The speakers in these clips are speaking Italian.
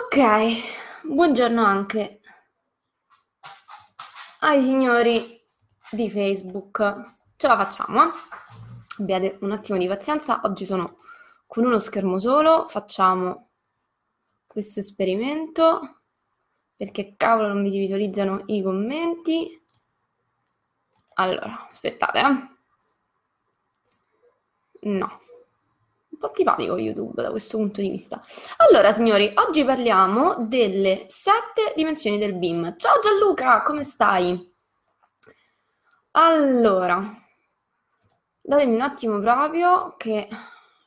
Ok, buongiorno anche ai signori di Facebook. Ce la facciamo, eh? Abbiate un attimo di pazienza, oggi sono con uno schermo solo, facciamo questo esperimento perché cavolo non mi si visualizzano i commenti. Allora, aspettate, eh? No un po' antipatico YouTube da questo punto di vista. Allora, signori, oggi parliamo delle sette dimensioni del BIM. Ciao Gianluca, come stai? Allora, datemi un attimo proprio che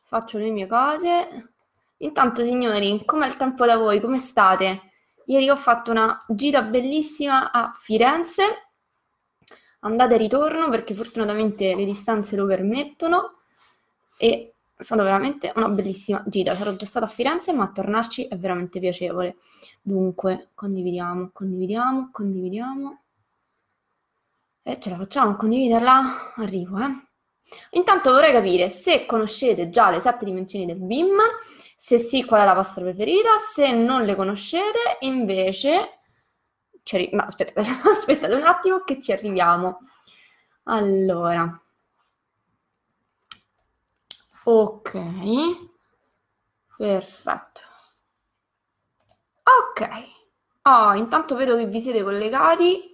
faccio le mie cose. Intanto, signori, com'è il tempo da voi? Come state? Ieri ho fatto una gita bellissima a Firenze. Andate e ritorno perché fortunatamente le distanze lo permettono e è stata veramente una bellissima gita. Sarò già stata a Firenze, ma tornarci è veramente piacevole. Dunque, condividiamo, condividiamo, condividiamo. E ce la facciamo a condividerla? Arrivo, eh. Intanto vorrei capire se conoscete già le sette dimensioni del BIM, se sì, qual è la vostra preferita, se non le conoscete, invece... Ma aspettate, aspettate un attimo che ci arriviamo. Allora, Ok, perfetto. Ok, oh, intanto vedo che vi siete collegati,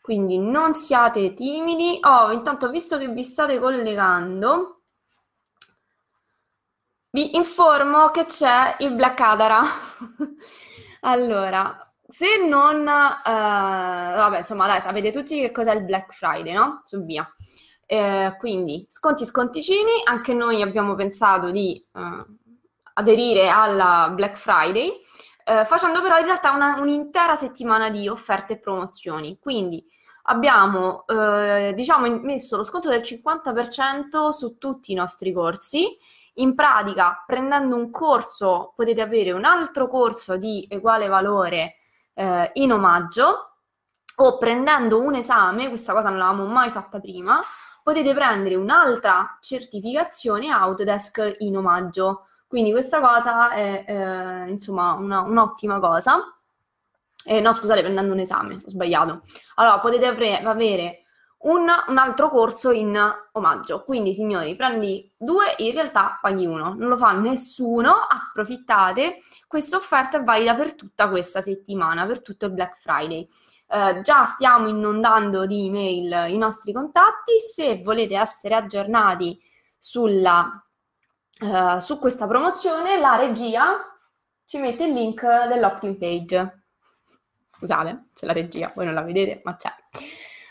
quindi non siate timidi. Oh, intanto visto che vi state collegando, vi informo che c'è il Black Adara. allora, se non... Uh, vabbè, insomma, dai, sapete tutti che cos'è il Black Friday, no? Su via. Eh, quindi sconti sconticini, anche noi abbiamo pensato di eh, aderire alla Black Friday, eh, facendo però in realtà una, un'intera settimana di offerte e promozioni. Quindi abbiamo eh, diciamo messo lo sconto del 50% su tutti i nostri corsi. In pratica, prendendo un corso, potete avere un altro corso di uguale valore eh, in omaggio o prendendo un esame, questa cosa non l'avevamo mai fatta prima, potete prendere un'altra certificazione Autodesk in omaggio. Quindi questa cosa è eh, insomma una, un'ottima cosa. Eh, no, scusate, prendendo un esame, ho sbagliato. Allora, potete pre- avere un, un, altro corso in omaggio. Quindi, signori, prendi due, in realtà paghi uno. Non lo fa nessuno, approfittate. Questa offerta è valida per tutta questa settimana, per tutto il Black Friday. Eh, già stiamo inondando di email i nostri contatti. Se volete essere aggiornati sulla, uh, su questa promozione, la regia ci mette il link dell'opt-in page. Scusate, c'è la regia, voi non la vedete, ma c'è.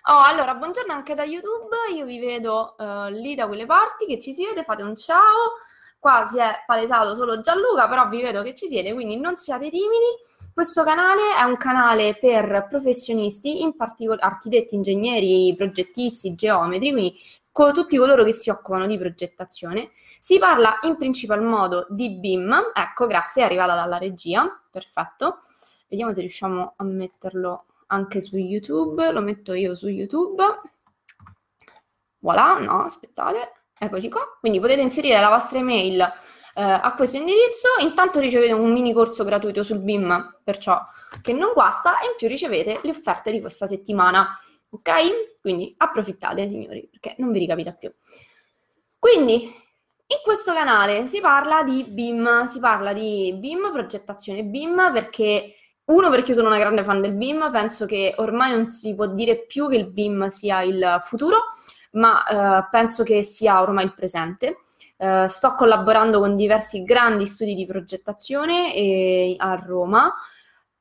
Oh, allora, buongiorno anche da YouTube, io vi vedo uh, lì da quelle parti, che ci siete, fate un ciao. Qua si è palesato solo Gianluca, però vi vedo che ci siete, quindi non siate timidi. Questo canale è un canale per professionisti, in particolare architetti, ingegneri, progettisti, geometri, quindi con tutti coloro che si occupano di progettazione. Si parla in principal modo di BIM, ecco, grazie, è arrivata dalla regia, perfetto. Vediamo se riusciamo a metterlo anche su YouTube, lo metto io su YouTube. Voilà, no, aspettate, eccoci qua. Quindi potete inserire la vostra email eh, a questo indirizzo. Intanto ricevete un mini corso gratuito sul BIM, perciò che non guasta, e in più ricevete le offerte di questa settimana. Ok? Quindi approfittate, signori, perché non vi ricapita più. Quindi, in questo canale si parla di BIM, si parla di BIM, progettazione BIM, perché uno, perché sono una grande fan del BIM, penso che ormai non si può dire più che il BIM sia il futuro, ma eh, penso che sia ormai il presente. Uh, sto collaborando con diversi grandi studi di progettazione e, a Roma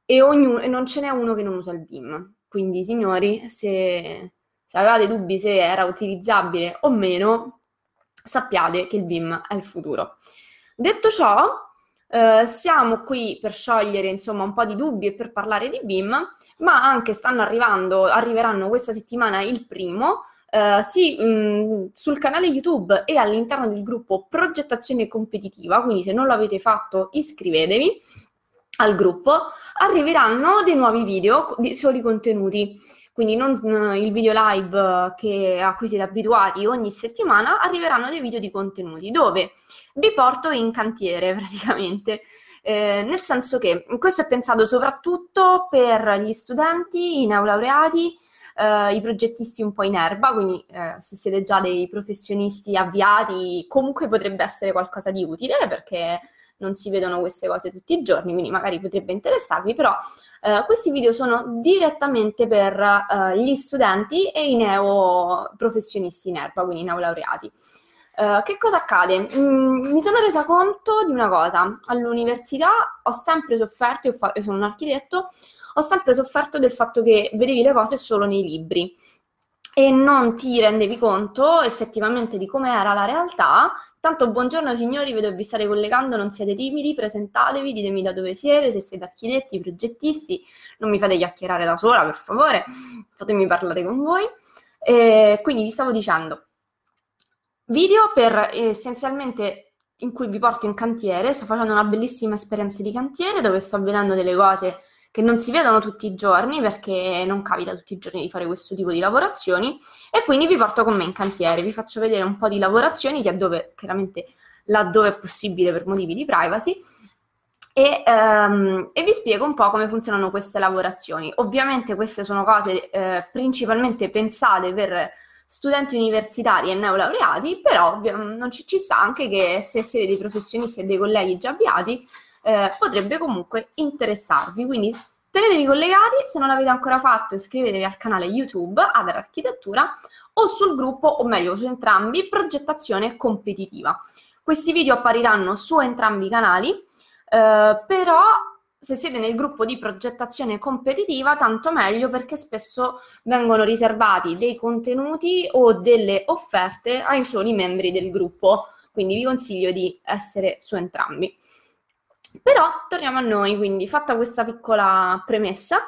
e, ognuno, e, non ce n'è uno che non usa il BIM. Quindi, signori, se, se avevate dubbi se era utilizzabile o meno, sappiate che il BIM è il futuro. Detto ciò, uh, siamo qui per sciogliere insomma un po' di dubbi e per parlare di BIM, ma anche stanno arrivando, arriveranno questa settimana il primo Uh, sì, mh, mm, sul canale YouTube e all'interno del gruppo Progettazione Competitiva, quindi se non l'avete fatto iscrivetevi al gruppo, arriveranno dei nuovi video di soli contenuti. Quindi non uh, il video live che, a cui siete abituati ogni settimana, arriveranno dei video di contenuti dove vi porto in cantiere praticamente. eh, nel senso che questo è pensato soprattutto per gli studenti, i neolaureati, eh, i progettisti un po' in erba, quindi eh, se siete già dei professionisti avviati, comunque potrebbe essere qualcosa di utile perché non si vedono queste cose tutti i giorni, quindi magari potrebbe interessarvi, però eh, questi video sono direttamente per eh, gli studenti e i neo professionisti in erba, quindi i neolaureati. Uh, che cosa accade? Mm, mi sono resa conto di una cosa. All'università ho sempre sofferto, io, fa- io sono un architetto, ho sempre sofferto del fatto che vedevi le cose solo nei libri e non ti rendevi conto effettivamente di come era la realtà. Tanto buongiorno signori, vedo che vi state collegando, non siete timidi, presentatevi, ditemi da dove siete, se siete architetti, progettisti, non mi fate chiacchierare da sola per favore, fatemi parlare con voi. E quindi vi stavo dicendo, video per essenzialmente in cui vi porto in cantiere, sto facendo una bellissima esperienza di cantiere dove sto vedendo delle cose che non si vedono tutti i giorni perché non capita tutti i giorni di fare questo tipo di lavorazioni e quindi vi porto con me in cantiere, vi faccio vedere un po' di lavorazioni che dove, chiaramente laddove è possibile per motivi di privacy e, um, e, vi spiego un po' come funzionano queste lavorazioni. Ovviamente queste sono cose eh, principalmente pensate per studenti universitari e neolaureati, però non ci, ci sta anche che se siete dei professionisti e dei colleghi già avviati eh, potrebbe comunque interessarvi. Quindi tenetevi collegati, se non l'avete ancora fatto iscrivetevi al canale YouTube Adar Architettura o sul gruppo, o meglio su entrambi, progettazione competitiva. Questi video appariranno su entrambi i canali, eh, però se siete nel gruppo di progettazione competitiva, tanto meglio perché spesso vengono riservati dei contenuti o delle offerte ai soli membri del gruppo, quindi vi consiglio di essere su entrambi. Però torniamo a noi, quindi fatta questa piccola premessa,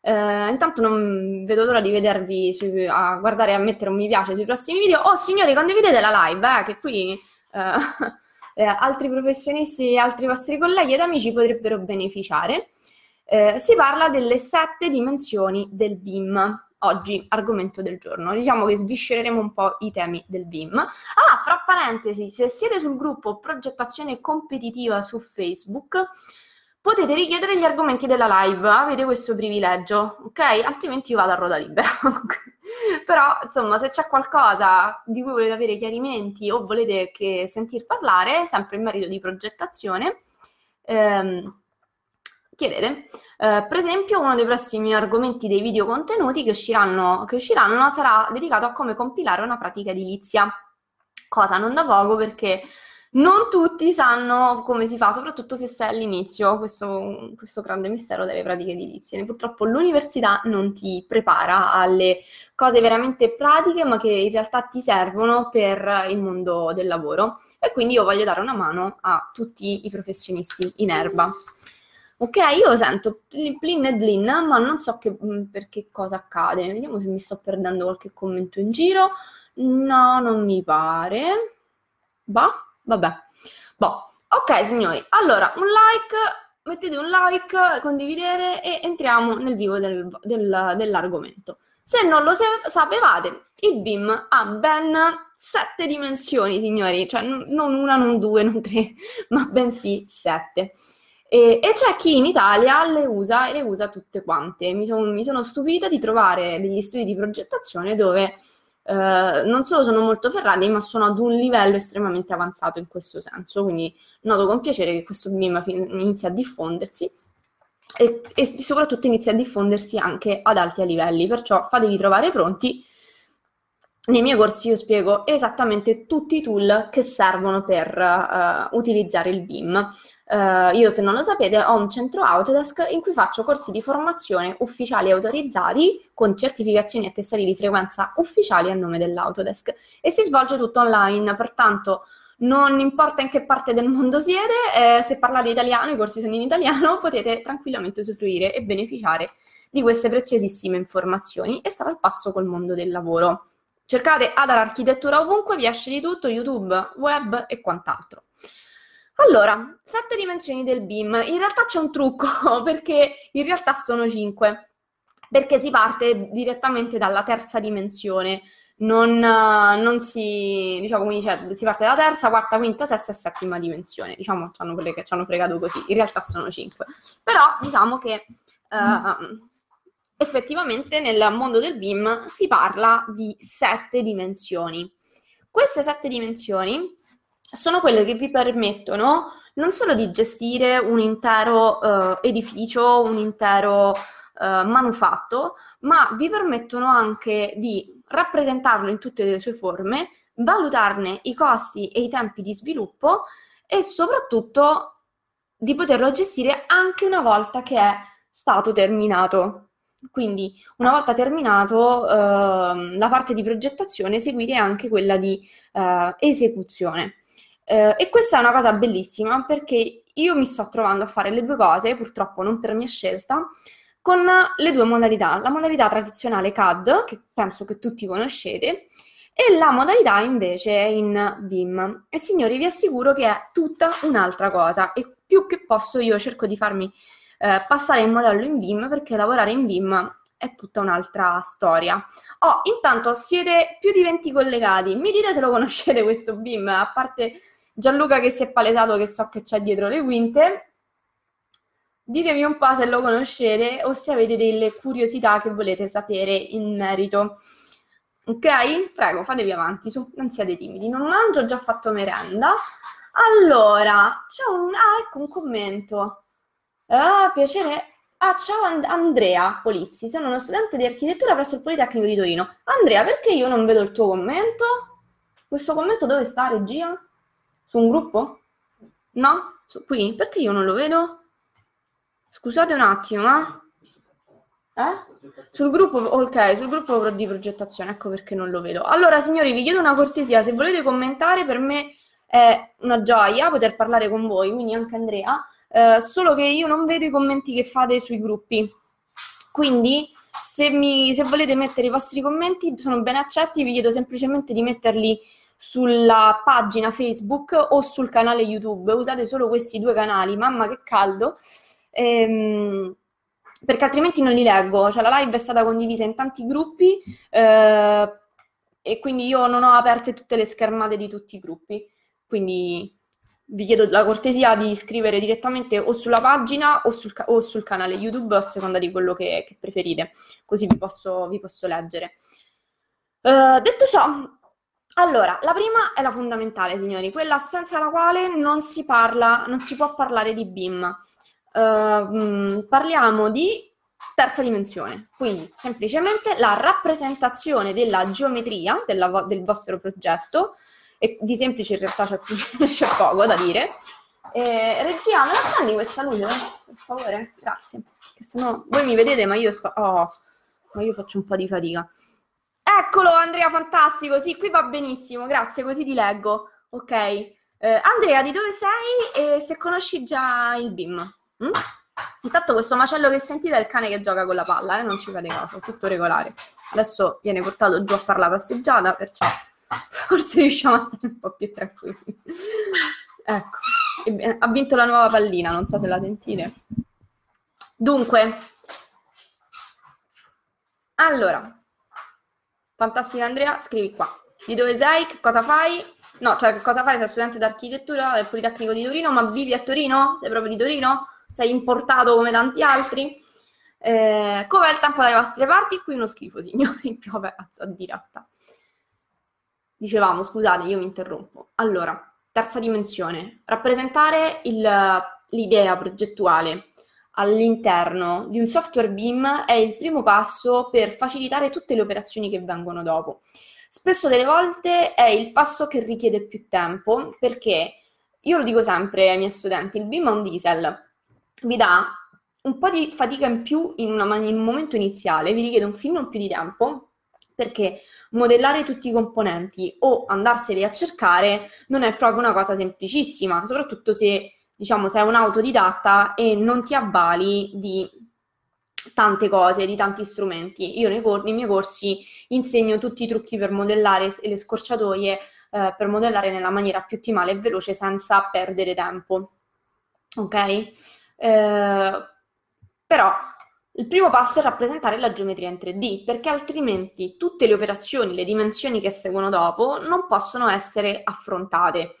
eh, intanto non vedo l'ora di vedervi, sui, a guardare e a mettere un mi piace sui prossimi video. Oh signori, condividete la live, eh, che qui eh, eh, altri professionisti e altri vostri colleghi ed amici potrebbero beneficiare. Eh, si parla delle sette dimensioni del BIM oggi argomento del giorno. Diciamo che sviscereremo un po' i temi del BIM. Ah, fra parentesi, se siete sul gruppo progettazione competitiva su Facebook, potete richiedere gli argomenti della live, avete questo privilegio, ok? Altrimenti io vado a ruota libera. Però, insomma, se c'è qualcosa di cui volete avere chiarimenti o volete che sentir parlare, sempre in merito di progettazione, ehm, chiedete. Eh, per esempio, uno dei prossimi argomenti dei video contenuti che usciranno, che usciranno sarà dedicato a come compilare una pratica edilizia, cosa non da poco perché non tutti sanno come si fa, soprattutto se sei all'inizio, questo, questo, grande mistero delle pratiche edilizie. Purtroppo l'università non ti prepara alle cose veramente pratiche, ma che in realtà ti servono per il mondo del lavoro. E quindi io voglio dare una mano a tutti i professionisti in erba. Ok, io sento plin e blin, ma non so che, mm, per che cosa accade. Vediamo se mi sto perdendo qualche commento in giro. No, non mi pare. Bah, vabbè. Boh. Ok, signori. Allora, un like, mettete un like, condividete e entriamo nel vivo del, del, dell'argomento. Se non lo sapevate, il BIM ha ben sette dimensioni, signori, cioè non una, non due, non tre, ma bensì sette. E, e, c'è chi in Italia le usa e le usa tutte quante. Mi, son, mi sono stupita di trovare degli studi di progettazione dove eh, non solo sono molto ferrati, ma sono ad un livello estremamente avanzato in questo senso. Quindi noto con piacere che questo BIM inizia a diffondersi e, e soprattutto inizia a diffondersi anche ad alti livelli. Perciò fatevi trovare pronti. Nei miei corsi io spiego esattamente tutti i tool che servono per uh, utilizzare il BIM. Uh, io, se non lo sapete, ho un centro Autodesk in cui faccio corsi di formazione ufficiali autorizzati con certificazioni e testati di frequenza ufficiali a nome dell'Autodesk e si svolge tutto online, pertanto non importa in che parte del mondo siete, eh, se parlate italiano, i corsi sono in italiano, potete tranquillamente usufruire e beneficiare di queste preziosissime informazioni e stare al passo col mondo del lavoro. Cercate Adar Architettura ovunque, vi esce di tutto, YouTube, web e quant'altro. Allora, sette dimensioni del BIM. In realtà c'è un trucco, perché in realtà sono cinque, perché si parte direttamente dalla terza dimensione. non, non si, diciamo, come dice, si parte dalla terza, quarta, quinta, sesta e settima dimensione. Diciamo, hanno quelle che ci hanno fregato così. In realtà sono cinque. Però diciamo che uh, effettivamente nel mondo del BIM si parla di sette dimensioni. Queste sette dimensioni sono quelle che vi permettono non solo di gestire un intero uh, edificio, un intero uh, manufatto, ma vi permettono anche di rappresentarlo in tutte le sue forme, valutarne i costi e i tempi di sviluppo e soprattutto di poterlo gestire anche una volta che è stato terminato. Quindi una volta terminato eh, la parte di progettazione, seguire anche quella di eh, esecuzione. Eh, e questa è una cosa bellissima perché io mi sto trovando a fare le due cose, purtroppo non per mia scelta, con le due modalità, la modalità tradizionale CAD, che penso che tutti conoscete, e la modalità invece in BIM. E signori, vi assicuro che è tutta un'altra cosa e più che posso io cerco di farmi eh, passare il modello in BIM perché lavorare in BIM è tutta un'altra storia. Oh, intanto siete più di 20 collegati, mi dite se lo conoscete questo BIM, a parte Gianluca che si è palesato che so che c'è dietro le quinte, Ditemi un po' se lo conoscete o se avete delle curiosità che volete sapere in merito. Ok? Prego, fatevi avanti, su, non siate timidi. Non mangio, ho già fatto merenda. Allora, c'è un... Ah, ecco un commento. Ah, piacere. Ah, ciao And- Andrea Polizzi, sono uno studente di architettura presso il Politecnico di Torino. Andrea, perché io non vedo il tuo commento? Questo commento dove sta, regia? Su un gruppo? No? Su qui? Perché io non lo vedo? Scusate un attimo, eh? eh? Sul gruppo, ok, sul gruppo di progettazione, ecco perché non lo vedo. Allora, signori, vi chiedo una cortesia, se volete commentare, per me è una gioia poter parlare con voi, quindi anche Andrea, eh, solo che io non vedo i commenti che fate sui gruppi. Quindi, se, mi, se volete mettere i vostri commenti, sono ben accetti, vi chiedo semplicemente di metterli sulla pagina Facebook o sul canale YouTube. Usate solo questi due canali, mamma che caldo ehm, perché altrimenti non li leggo. Cioè, la live è stata condivisa in tanti gruppi eh, e quindi io non ho aperte tutte le schermate di tutti i gruppi. Quindi vi chiedo la cortesia di scrivere direttamente o sulla pagina o sul, o sul canale YouTube a seconda di quello che, che preferite, così vi posso, vi posso leggere. Uh, detto ciò, allora, la prima è la fondamentale, signori, quella senza la quale non si parla, non si può parlare di BIM. Ehm, parliamo di terza dimensione, quindi semplicemente la rappresentazione della geometria della, del vostro progetto, e di semplice in realtà c'è, c'è poco da dire. Eh, regia, me la prendi questa luce, per favore? Grazie. Che sennò voi mi vedete, ma io sto... Oh, ma io faccio un po' di fatica. Eccolo, Andrea, fantastico. Sì, qui va benissimo, grazie, così ti leggo. Ok. Eh, Andrea, di dove sei e se conosci già il BIM? Mm? Intanto questo macello che sentite è il cane che gioca con la palla, eh? non ci fate caso, tutto regolare. Adesso viene portato giù a fare la passeggiata, perciò forse riusciamo a stare un po' più tranquilli. ecco, ha vinto la nuova pallina, non so se la sentite. Dunque, allora, fantastica Andrea, scrivi qua. Di dove sei? Che cosa fai? No, cioè che cosa fai? Sei studente d'architettura del Politecnico di Torino, ma vivi a Torino? Sei proprio di Torino? sei importato come tanti altri. Eh, com'è il tempo dalle vostre parti? Qui uno schifo, signori, piove a diretta. Dicevamo, scusate, io mi interrompo. Allora, terza dimensione, rappresentare il, l'idea progettuale all'interno di un software BIM è il primo passo per facilitare tutte le operazioni che vengono dopo. Spesso delle volte è il passo che richiede più tempo perché io lo dico sempre ai miei studenti, il BIM è un diesel, vi dà un po' di fatica in più in, una, in un momento iniziale, vi richiede un film più di tempo, perché modellare tutti i componenti o andarseli a cercare non è proprio una cosa semplicissima, soprattutto se diciamo sei un autodidatta e non ti avvali di tante cose, di tanti strumenti. Io nei, cor- nei miei corsi insegno tutti i trucchi per modellare e le scorciatoie eh, per modellare nella maniera più ottimale e veloce senza perdere tempo. Ok? Eh, però il primo passo è rappresentare la geometria in 3D, perché altrimenti tutte le operazioni, le dimensioni che seguono dopo non possono essere affrontate.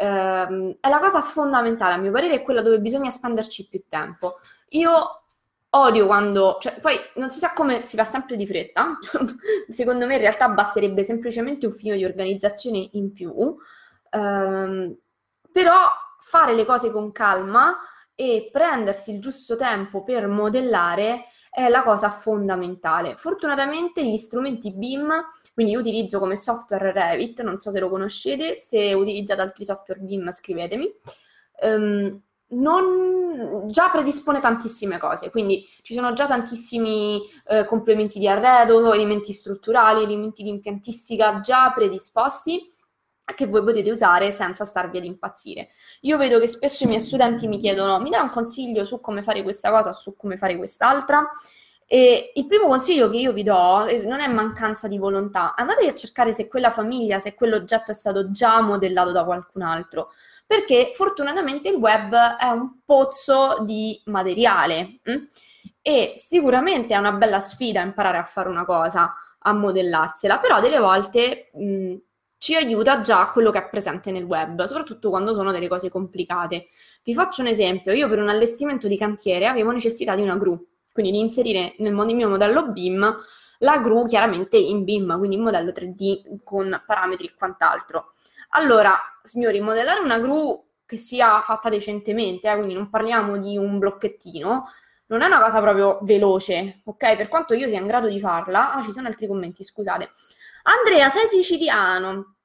Eh, è la cosa fondamentale, a mio parere, è quella dove bisogna spenderci più tempo. Io odio quando, cioè, poi non si sa come si va sempre di fretta, secondo me in realtà basterebbe semplicemente un filo di organizzazione in più, ehm, però fare le cose con calma e prendersi il giusto tempo per modellare è la cosa fondamentale. Fortunatamente gli strumenti BIM, quindi io utilizzo come software Revit, non so se lo conoscete, se utilizzate altri software BIM scrivetemi, um, non, già predispone tantissime cose, quindi ci sono già tantissimi eh, complementi di arredo, elementi strutturali, elementi di impiantistica già predisposti che voi potete usare senza starvi ad impazzire. Io vedo che spesso i miei studenti mi chiedono mi dai un consiglio su come fare questa cosa su come fare quest'altra? E il primo consiglio che io vi do eh, non è mancanza di volontà, andate a cercare se quella famiglia, se quell'oggetto è stato già modellato da qualcun altro, perché fortunatamente il web è un pozzo di materiale hm? e sicuramente è una bella sfida imparare a fare una cosa, a modellarsela, però delle volte mh, ci aiuta già quello che è presente nel web, soprattutto quando sono delle cose complicate. Vi faccio un esempio, io per un allestimento di cantiere avevo necessità di una gru, quindi di inserire nel mio modello BIM la gru chiaramente in BIM, quindi in modello 3D con parametri e quant'altro. Allora, signori, modellare una gru che sia fatta decentemente, eh, quindi non parliamo di un blocchettino, non è una cosa proprio veloce, ok? Per quanto io sia in grado di farla, ah, ci sono altri commenti, scusate. Andrea, sei siciliano?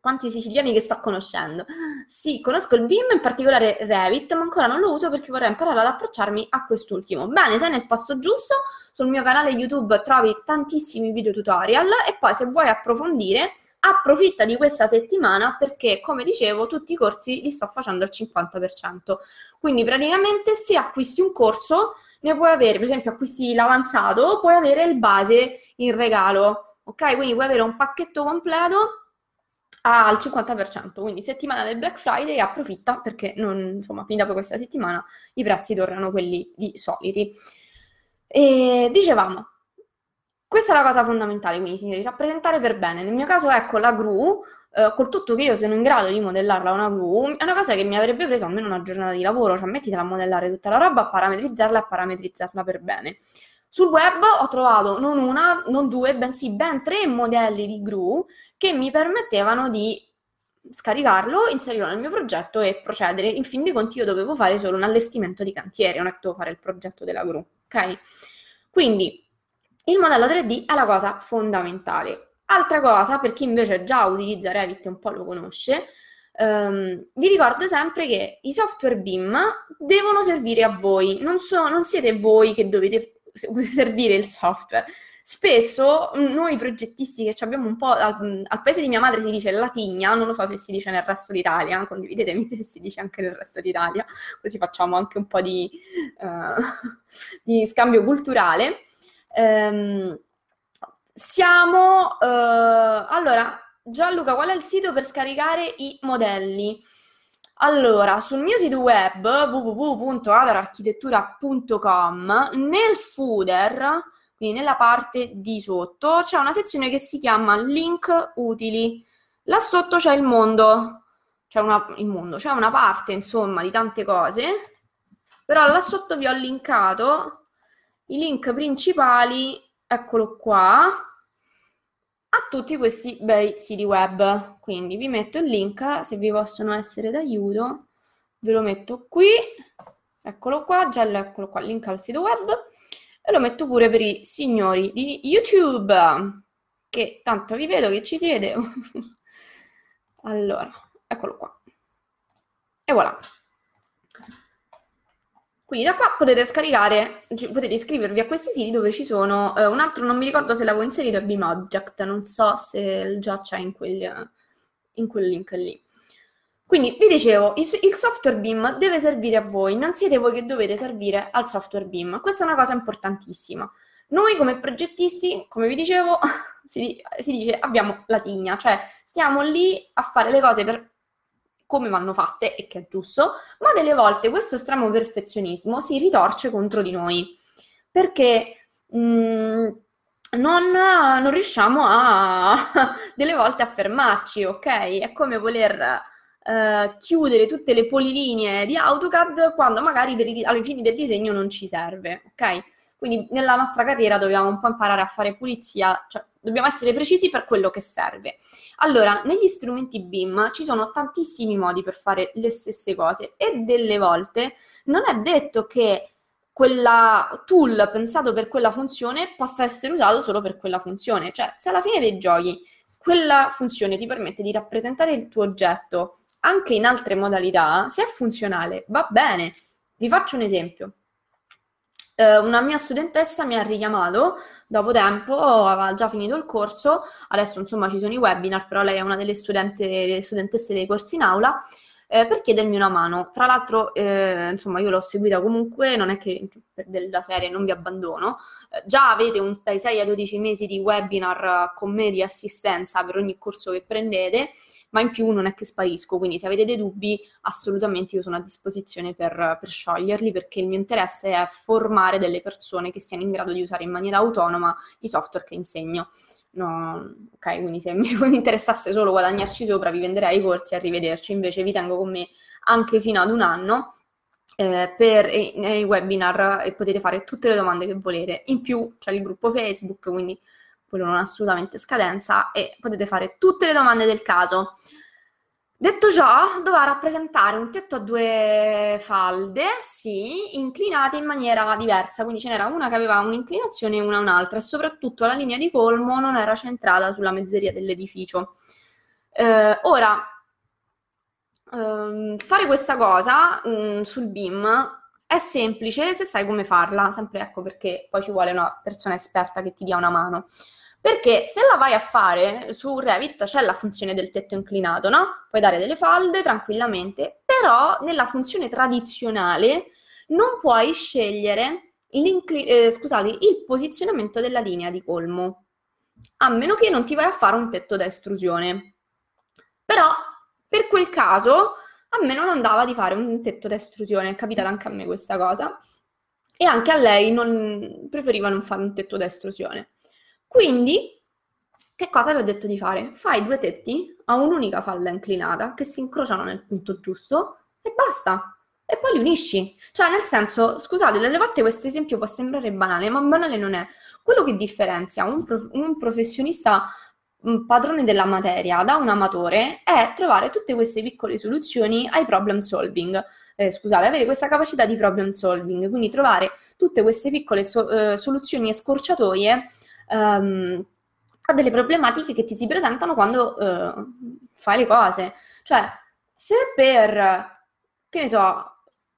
Quanti siciliani che sto conoscendo? Sì, conosco il BIM, in particolare Revit, ma ancora non lo uso perché vorrei imparare ad approcciarmi a quest'ultimo. Bene, sei nel posto giusto, sul mio canale YouTube trovi tantissimi video tutorial e poi se vuoi approfondire approfitta di questa settimana perché, come dicevo, tutti i corsi li sto facendo al 50%. Quindi praticamente se acquisti un corso ne puoi avere, per esempio acquisti l'avanzato, puoi avere il base in regalo ok? Quindi puoi avere un pacchetto completo al 50%, quindi settimana del Black Friday approfitta perché non, insomma, fin dopo questa settimana i prezzi tornano quelli di soliti. E dicevamo, questa è la cosa fondamentale, quindi signori, rappresentare per bene. Nel mio caso, ecco, la gru, eh, col tutto che io sono in grado di modellarla una gru, è una cosa che mi avrebbe preso almeno una giornata di lavoro, cioè mettitela a modellare tutta la roba, a parametrizzarla e a parametrizzarla per bene. Sul web ho trovato non una, non due, bensì ben tre modelli di GRU che mi permettevano di scaricarlo, inserirlo nel mio progetto e procedere. In fin dei conti io dovevo fare solo un allestimento di cantiere, non è che dovevo fare il progetto della GRU, ok? Quindi il modello 3D è la cosa fondamentale. Altra cosa, per chi invece già utilizza Revit e un po' lo conosce, Um, vi ricordo sempre che i software BIM devono servire a voi, non, so, non siete voi che dovete servire il software. Spesso mm, noi progettisti che abbiamo un po' al, al, paese di mia madre si dice latigna, non lo so se si dice nel resto d'Italia, condividetemi se si dice anche nel resto d'Italia, così facciamo anche un po' di, uh, di scambio culturale. Um, siamo uh, allora Gianluca, qual è il sito per scaricare i modelli? Allora, sul mio sito web www.adararchitettura.com, nel footer, quindi nella parte di sotto, c'è una sezione che si chiama link utili. Là sotto c'è il mondo, c'è una, il mondo, c'è una parte insomma di tante cose, però là sotto vi ho linkato i link principali, eccolo qua, a tutti questi bei siti web. Quindi vi metto il link, se vi possono essere d'aiuto, ve lo metto qui, eccolo qua, già eccolo qua, link al sito web, e lo metto pure per i signori di YouTube, che tanto vi vedo che ci siete. allora, eccolo qua. E voilà. Quindi da qua potete scaricare, potete iscrivervi a questi siti dove ci sono, eh, un altro non mi ricordo se l'avevo inserito è BeamObject, non so se già c'è in quel, in quel link lì. Quindi vi dicevo, il, il, software BIM deve servire a voi, non siete voi che dovete servire al software BIM. Questa è una cosa importantissima. Noi come progettisti, come vi dicevo, si, si dice abbiamo la tigna, cioè stiamo lì a fare le cose per come vanno fatte e che è giusto, ma delle volte questo estremo perfezionismo si ritorce contro di noi. perché mh, mm, non, non, riusciamo a delle volte a fermarci, ok? È come voler uh, chiudere tutte le polilinee di AutoCAD quando magari per i, ai fini del disegno non ci serve, ok? Quindi nella nostra carriera dobbiamo un po' imparare a fare pulizia, cioè dobbiamo essere precisi per quello che serve. Allora, negli strumenti BIM ci sono tantissimi modi per fare le stesse cose e delle volte non è detto che quella tool pensato per quella funzione possa essere usato solo per quella funzione. Cioè, se alla fine dei giochi quella funzione ti permette di rappresentare il tuo oggetto anche in altre modalità, se è funzionale, va bene. Vi faccio un esempio eh, una mia studentessa mi ha richiamato dopo tempo, aveva già finito il corso, adesso insomma ci sono i webinar, però lei è una delle studente, studentesse dei corsi in aula, eh, per chiedermi una mano. Tra l'altro, eh, insomma, io l'ho seguita comunque, non è che per della serie non vi abbandono. Eh, già avete un, dai 6 ai 12 mesi di webinar con me di assistenza per ogni corso che prendete ma in più non è che sparisco, quindi se avete dei dubbi assolutamente io sono a disposizione per, per scioglierli perché il mio interesse è formare delle persone che siano in grado di usare in maniera autonoma i software che insegno. No, ok, quindi se mi interessasse solo guadagnarci sopra, vi venderei i corsi e arrivederci. Invece vi tengo con me anche fino ad un anno eh, per i, webinar e potete fare tutte le domande che volete. In più c'è il gruppo Facebook, quindi quello non ha assolutamente scadenza e potete fare tutte le domande del caso. Detto ciò, doveva rappresentare un tetto a due falde, sì, inclinate in maniera diversa, quindi ce n'era una che aveva un'inclinazione e una un'altra e soprattutto la linea di colmo non era centrata sulla mezzeria dell'edificio. Eh, ora, ehm, fare questa cosa mh, mm, sul BIM è semplice se sai come farla, sempre ecco perché poi ci vuole una persona esperta che ti dia una mano. Perché se la vai a fare su Revit c'è la funzione del tetto inclinato, no? Puoi dare delle falde tranquillamente, però nella funzione tradizionale non puoi scegliere eh, scusate, il posizionamento della linea di colmo, a meno che non ti vai a fare un tetto da estrusione. Però per quel caso a me non andava di fare un tetto da estrusione, è capitata anche a me questa cosa, e anche a lei non, preferiva non fare un tetto da estrusione. Quindi, che cosa vi ho detto di fare? Fai due tetti a un'unica falla inclinata che si incrociano nel punto giusto e basta. E poi li unisci. Cioè, nel senso, scusate, delle volte questo esempio può sembrare banale, ma banale non è. Quello che differenzia un, prof- un professionista un padrone della materia da un amatore è trovare tutte queste piccole soluzioni ai problem solving. Eh, scusate, avere questa capacità di problem solving, quindi trovare tutte queste piccole so- eh, soluzioni e scorciatoie um, a delle problematiche che ti si presentano quando uh, fai le cose. Cioè, se per, che ne so,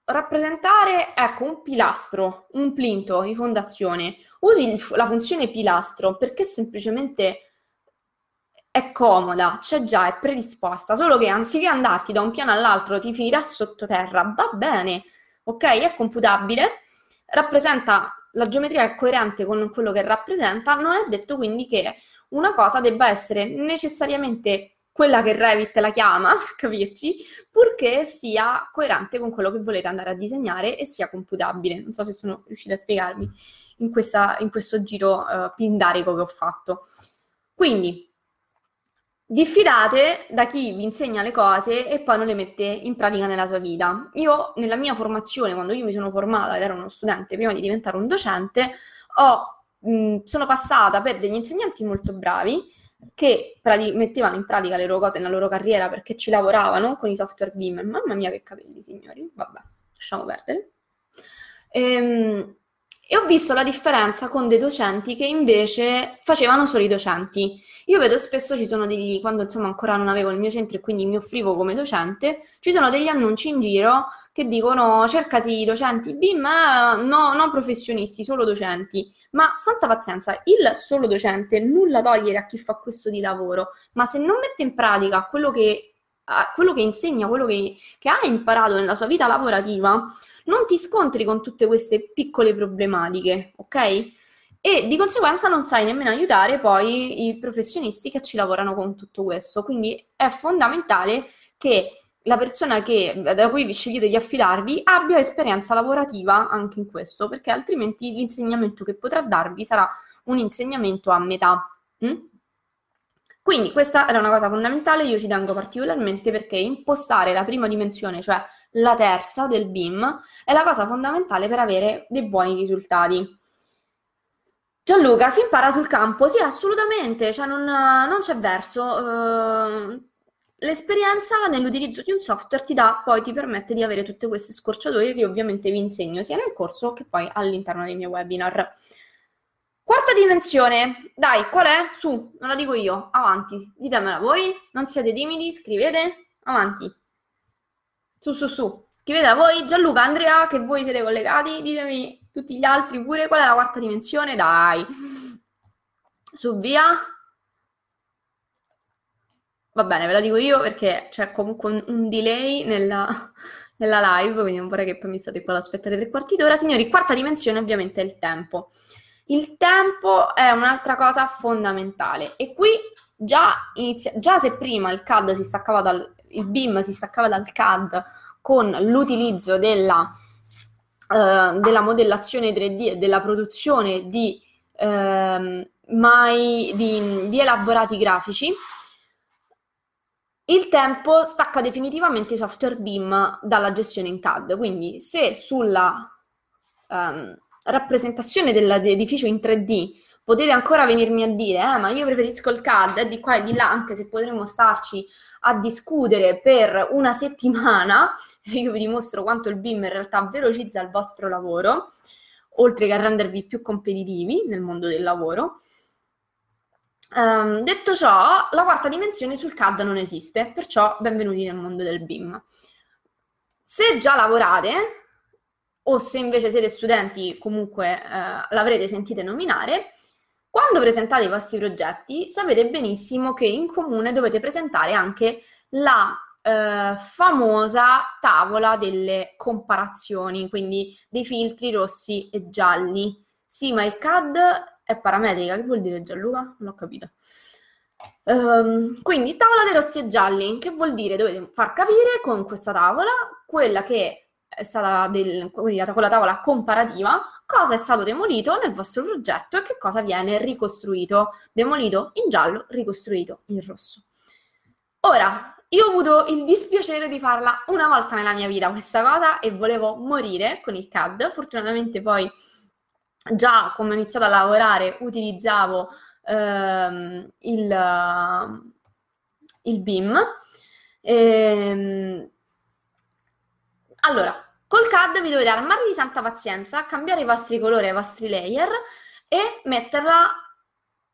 rappresentare, ecco, un pilastro, un plinto di fondazione, usi il, la funzione pilastro perché semplicemente è comoda, c'è già, è predisposta, solo che anziché andarti da un piano all'altro ti finirà sottoterra, va bene, ok? È computabile, rappresenta la geometria è coerente con quello che rappresenta, non è detto quindi che una cosa debba essere necessariamente quella che Revit la chiama, per capirci, purché sia coerente con quello che volete andare a disegnare e sia computabile. Non so se sono riuscita a spiegarmi in, questa, in questo giro uh, pindarico che ho fatto. Quindi, Diffidate da chi vi insegna le cose e poi non le mette in pratica nella sua vita. Io, nella mia formazione, quando io mi sono formata ed ero uno studente prima di diventare un docente, ho, mh, sono passata per degli insegnanti molto bravi che prati- mettevano in pratica le loro cose nella loro carriera perché ci lavoravano con i software BIM. Mamma mia, che capelli, signori. Vabbè, lasciamo perdere. Ehm, e ho visto la differenza con dei docenti che invece facevano solo i docenti. Io vedo spesso ci sono degli, quando insomma ancora non avevo il mio centro e quindi mi offrivo come docente, ci sono degli annunci in giro che dicono cercati docenti BIM, no, non professionisti, solo docenti. Ma santa pazienza, il solo docente nulla togliere a chi fa questo di lavoro, ma se non mette in pratica quello che, quello che insegna, quello che, che ha imparato nella sua vita lavorativa, non ti scontri con tutte queste piccole problematiche, ok? E di conseguenza non sai nemmeno aiutare poi i professionisti che ci lavorano con tutto questo. Quindi è fondamentale che la persona che, da cui scegliete di affidarvi abbia esperienza lavorativa anche in questo, perché altrimenti l'insegnamento che potrà darvi sarà un insegnamento a metà. Mm? Quindi questa era una cosa fondamentale, io ci tengo particolarmente perché impostare la prima dimensione, cioè la terza del BIM, è la cosa fondamentale per avere dei buoni risultati. Gianluca, si impara sul campo? Sì, assolutamente, cioè non, non c'è verso. Uh, l'esperienza nell'utilizzo di un software ti dà, poi ti permette di avere tutte queste scorciatoie che ovviamente vi insegno sia nel corso che poi all'interno dei miei webinar. Quarta dimensione, dai, qual è? Su, non la dico io, avanti, ditemela voi, non siete timidi, scrivete, avanti. Su, su, su, scrivetela voi, Gianluca, Andrea, che voi siete collegati, ditemi tutti gli altri pure qual è la quarta dimensione, dai. Su, via. Va bene, ve la dico io perché c'è comunque un, un delay nella, nella, live, quindi non vorrei che poi mi state qua ad aspettare tre quarti d'ora. Signori, quarta dimensione ovviamente è il tempo. Il tempo è un'altra cosa fondamentale e qui già, inizia, già se prima il CAD si staccava dal, il BIM si staccava dal CAD con l'utilizzo della eh, della modellazione 3D e della produzione di, eh, mai, di, di elaborati grafici, il tempo stacca definitivamente i software BIM dalla gestione in CAD. Quindi, se sulla um, rappresentazione dell'edificio in 3D potete ancora venirmi a dire, eh, ma io preferisco il CAD di qua e di là, anche se potremmo starci a discutere per una settimana, io vi dimostro quanto il BIM in realtà velocizza il vostro lavoro, oltre che a rendervi più competitivi nel mondo del lavoro. Um, detto ciò, la quarta dimensione sul CAD non esiste, perciò benvenuti nel mondo del BIM. Se già lavorate, o se invece siete studenti, comunque eh, l'avrete sentito nominare, quando presentate i vostri progetti, sapete benissimo che in comune dovete presentare anche la eh, famosa tavola delle comparazioni, quindi dei filtri rossi e gialli. Sì, ma il CAD è parametrica, che vuol dire Gianluca? Non ho capito. Um, quindi tavola dei rossi e gialli, che vuol dire dovete far capire con questa tavola quella che è stata del, quella tavola comparativa cosa è stato demolito nel vostro progetto e che cosa viene ricostruito. Demolito in giallo, ricostruito in rosso. Ora, io ho avuto il dispiacere di farla una volta nella mia vita questa cosa e volevo morire con il CAD. Fortunatamente poi già come ho iniziato a lavorare utilizzavo ehm, il, il BIM. Ehm, allora, Col CAD vi dovete armare di santa pazienza, cambiare i vostri colori, i vostri layer e metterla,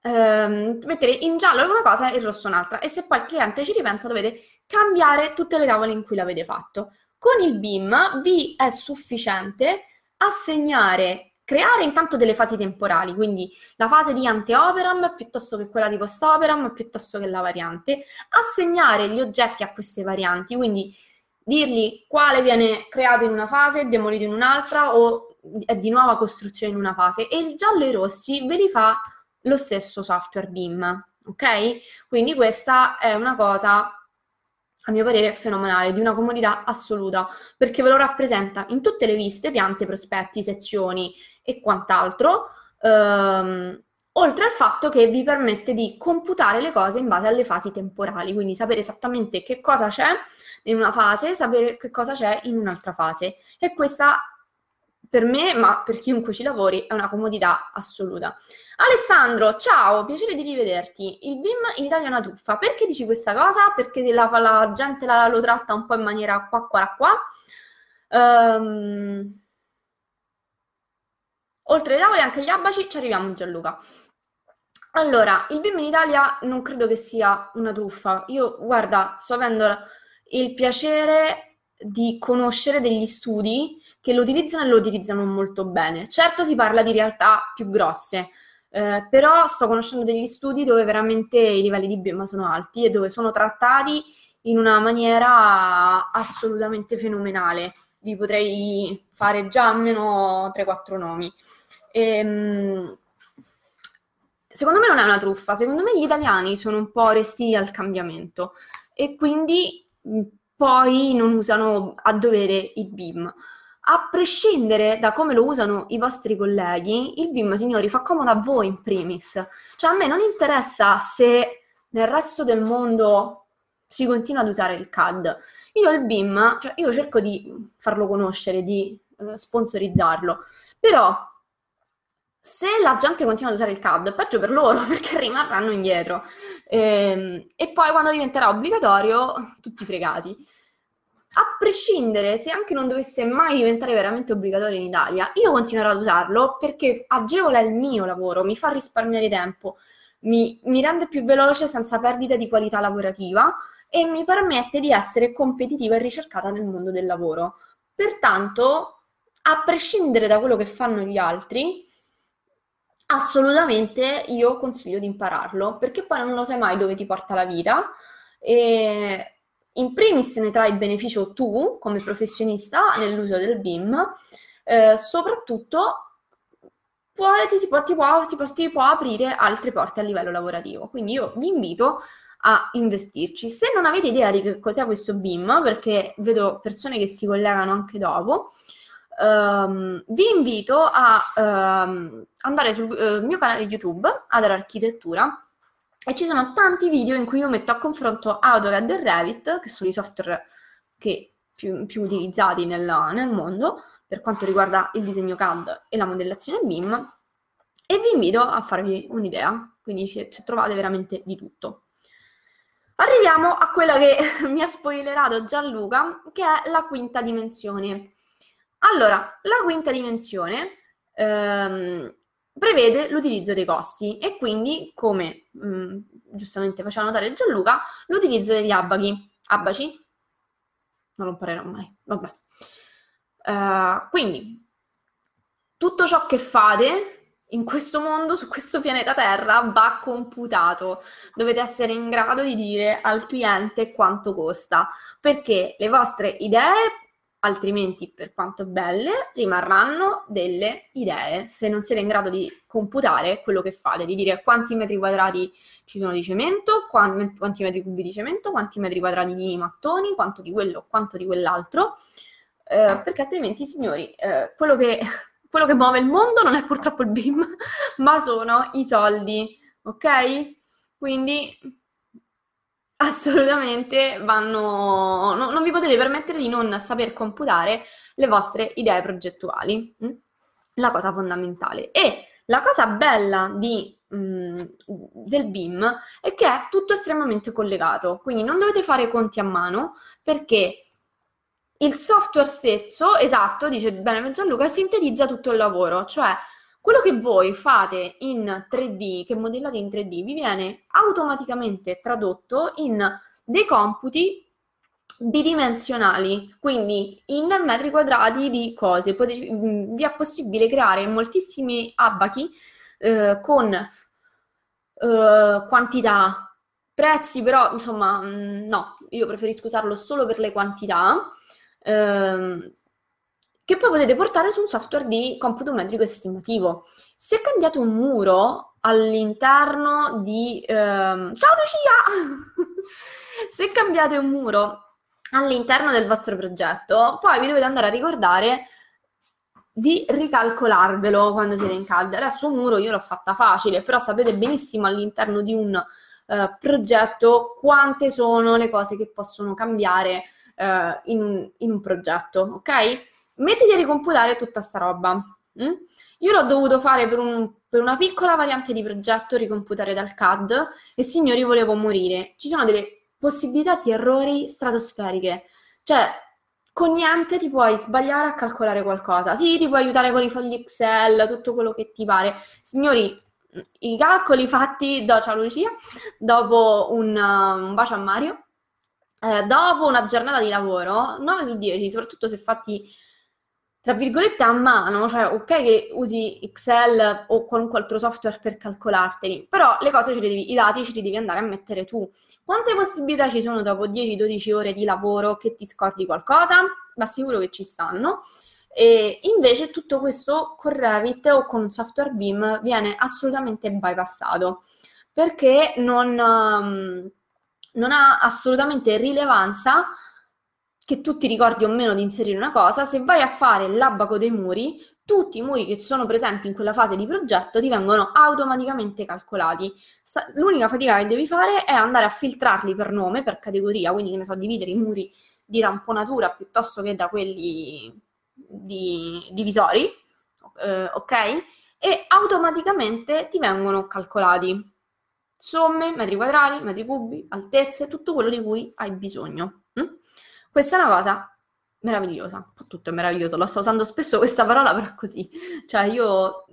ehm, mettere in giallo una cosa e in rosso un'altra. E se poi il cliente ci ripensa dovete cambiare tutte le tavole in cui l'avete fatto. Con il BIM vi è sufficiente assegnare creare intanto delle fasi temporali, quindi la fase di anteoperam piuttosto che quella di postoperam, piuttosto che la variante, assegnare gli oggetti a queste varianti, quindi dirgli quale viene creato in una fase, demolito in un'altra o è di nuova costruzione in una fase e il giallo e i rossi ve li fa lo stesso software BIM, ok? Quindi questa è una cosa a mio parere fenomenale, di una comodità assoluta, perché ve lo rappresenta in tutte le viste, piante, prospetti, sezioni e quant'altro, ehm, oltre al fatto che vi permette di computare le cose in base alle fasi temporali, quindi sapere esattamente che cosa c'è in una fase, sapere che cosa c'è in un'altra fase. E questa per me, ma per chiunque ci lavori, è una comodità assoluta. Alessandro, ciao, piacere di rivederti. Il BIM in Italia è una truffa. Perché dici questa cosa? Perché la, la gente la, lo tratta un po' in maniera qua, qua, qua. Um, oltre ai tavoli, anche gli abaci, ci arriviamo Gianluca. Allora, il BIM in Italia non credo che sia una truffa. Io, guarda, sto avendo il piacere di conoscere degli studi che lo utilizzano e lo utilizzano molto bene. Certo si parla di realtà più grosse, eh, però sto conoscendo degli studi dove veramente i livelli di BIM sono alti e dove sono trattati in una maniera assolutamente fenomenale. Vi potrei fare già almeno 3-4 nomi. Ehm, secondo me non è una truffa, secondo me gli italiani sono un po' resti al cambiamento e quindi poi non usano a dovere il BIM. A prescindere da come lo usano i vostri colleghi, il BIM, signori, fa comodo a voi in primis. Cioè a me non interessa se nel resto del mondo si continua ad usare il CAD. Io il BIM, cioè io cerco di farlo conoscere, di eh, sponsorizzarlo, però se la gente continua ad usare il CAD, peggio per loro perché rimarranno indietro. E, ehm, e poi quando diventerà obbligatorio, tutti fregati. A prescindere, se anche non dovesse mai diventare veramente obbligatorio in Italia, io continuerò ad usarlo perché agevola il mio lavoro, mi fa risparmiare tempo, mi, mi rende più veloce senza perdita di qualità lavorativa e mi permette di essere competitiva e ricercata nel mondo del lavoro. Pertanto, a prescindere da quello che fanno gli altri, assolutamente io consiglio di impararlo, perché poi non lo sai mai dove ti porta la vita. E in primis ne trai beneficio tu come professionista nell'uso del BIM, eh, soprattutto poi ti, può, ti, può, ti, può, ti può aprire altre porte a livello lavorativo. Quindi io vi invito a investirci. Se non avete idea di che cos'è questo BIM, perché vedo persone che si collegano anche dopo, Um, vi invito a um, andare sul uh, mio canale YouTube, Adar Architettura, e ci sono tanti video in cui io metto a confronto AutoCAD e Revit, che sono i software che più, più utilizzati nel, nel, mondo per quanto riguarda il disegno CAD e la modellazione BIM, e vi invito a farvi un'idea, quindi ci, ci trovate veramente di tutto. Arriviamo a quella che mi ha spoilerato Gianluca, che è la quinta dimensione. Allora, la quinta dimensione ehm, prevede l'utilizzo dei costi e quindi, come mh, mm, giustamente faceva notare Gianluca, l'utilizzo degli abachi. Abaci? Non lo imparerò mai, vabbè. Uh, quindi, tutto ciò che fate in questo mondo, su questo pianeta Terra, va computato. Dovete essere in grado di dire al cliente quanto costa, perché le vostre idee altrimenti per quanto belle rimarranno delle idee se non siete in grado di computare quello che fate, di dire quanti metri quadrati ci sono di cemento, quanti, metri cubi di cemento, quanti metri quadrati di mattoni, quanto di quello, quanto di quell'altro, eh, perché altrimenti signori, eh, quello, che, quello che muove il mondo non è purtroppo il BIM, ma sono i soldi, ok? Quindi assolutamente vanno, no, non vi potete permettere di non saper computare le vostre idee progettuali, mm? la cosa fondamentale. E la cosa bella di, mh, mm, del BIM è che è tutto estremamente collegato, quindi non dovete fare conti a mano perché il software stesso, esatto, dice bene Gianluca, sintetizza tutto il lavoro, cioè quello che voi fate in 3D, che modellate in 3D, vi viene automaticamente tradotto in dei computi bidimensionali, quindi in metri quadrati di cose. Potete, mm, vi è possibile creare moltissimi abachi eh, con eh, quantità, prezzi, però insomma mm, no, io preferisco usarlo solo per le quantità. Eh, che poi potete portare su un software di computo metrico estimativo. Se cambiate un muro all'interno di... Ehm... Ciao Lucia! Se cambiate un muro all'interno del vostro progetto, poi vi dovete andare a ricordare di ricalcolarvelo quando siete in CAD. Adesso un muro io l'ho fatta facile, però sapete benissimo all'interno di un uh, progetto quante sono le cose che possono cambiare uh, in, in un progetto, ok? Mettiti a ricomputare tutta sta roba. Mm? Io l'ho dovuto fare per, un, per, una piccola variante di progetto, ricomputare dal CAD, e signori volevo morire. Ci sono delle possibilità di errori stratosferiche. Cioè, con niente ti puoi sbagliare a calcolare qualcosa. Sì, ti puoi aiutare con i fogli Excel, tutto quello che ti pare. Signori, i calcoli fatti da ciao Lucia, dopo un, un bacio a Mario, eh, dopo una giornata di lavoro, 9 su 10, soprattutto se fatti tra virgolette a mano, cioè ok che usi Excel o qualunque altro software per calcolarteli, però le cose ce le devi, i dati ce li devi andare a mettere tu. Quante possibilità ci sono dopo 10-12 ore di lavoro che ti scordi qualcosa? Ma sicuro che ci stanno. E invece tutto questo con Revit o con un software BIM viene assolutamente bypassato perché non, um, non ha assolutamente rilevanza che tu ti ricordi o meno di inserire una cosa, se vai a fare l'abaco dei muri, tutti i muri che sono presenti in quella fase di progetto ti vengono automaticamente calcolati. L'unica fatica che devi fare è andare a filtrarli per nome, per categoria, quindi che ne so, dividere i muri di ramponatura piuttosto che da quelli di divisori, eh, ok? E automaticamente ti vengono calcolati somme, metri quadrati, metri cubi, altezze, tutto quello di cui hai bisogno. Questa è una cosa meravigliosa, tutto è meraviglioso, lo sto usando spesso questa parola, però è così. Cioè io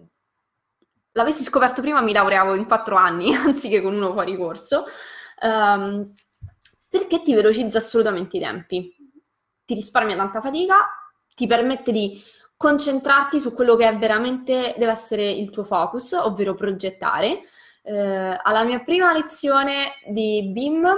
l'avessi scoperto prima mi laureavo in quattro anni, anziché con uno fuori corso, um, perché ti velocizza assolutamente i tempi, ti risparmia tanta fatica, ti permette di concentrarti su quello che veramente deve essere il tuo focus, ovvero progettare. Eh, alla mia prima lezione di BIM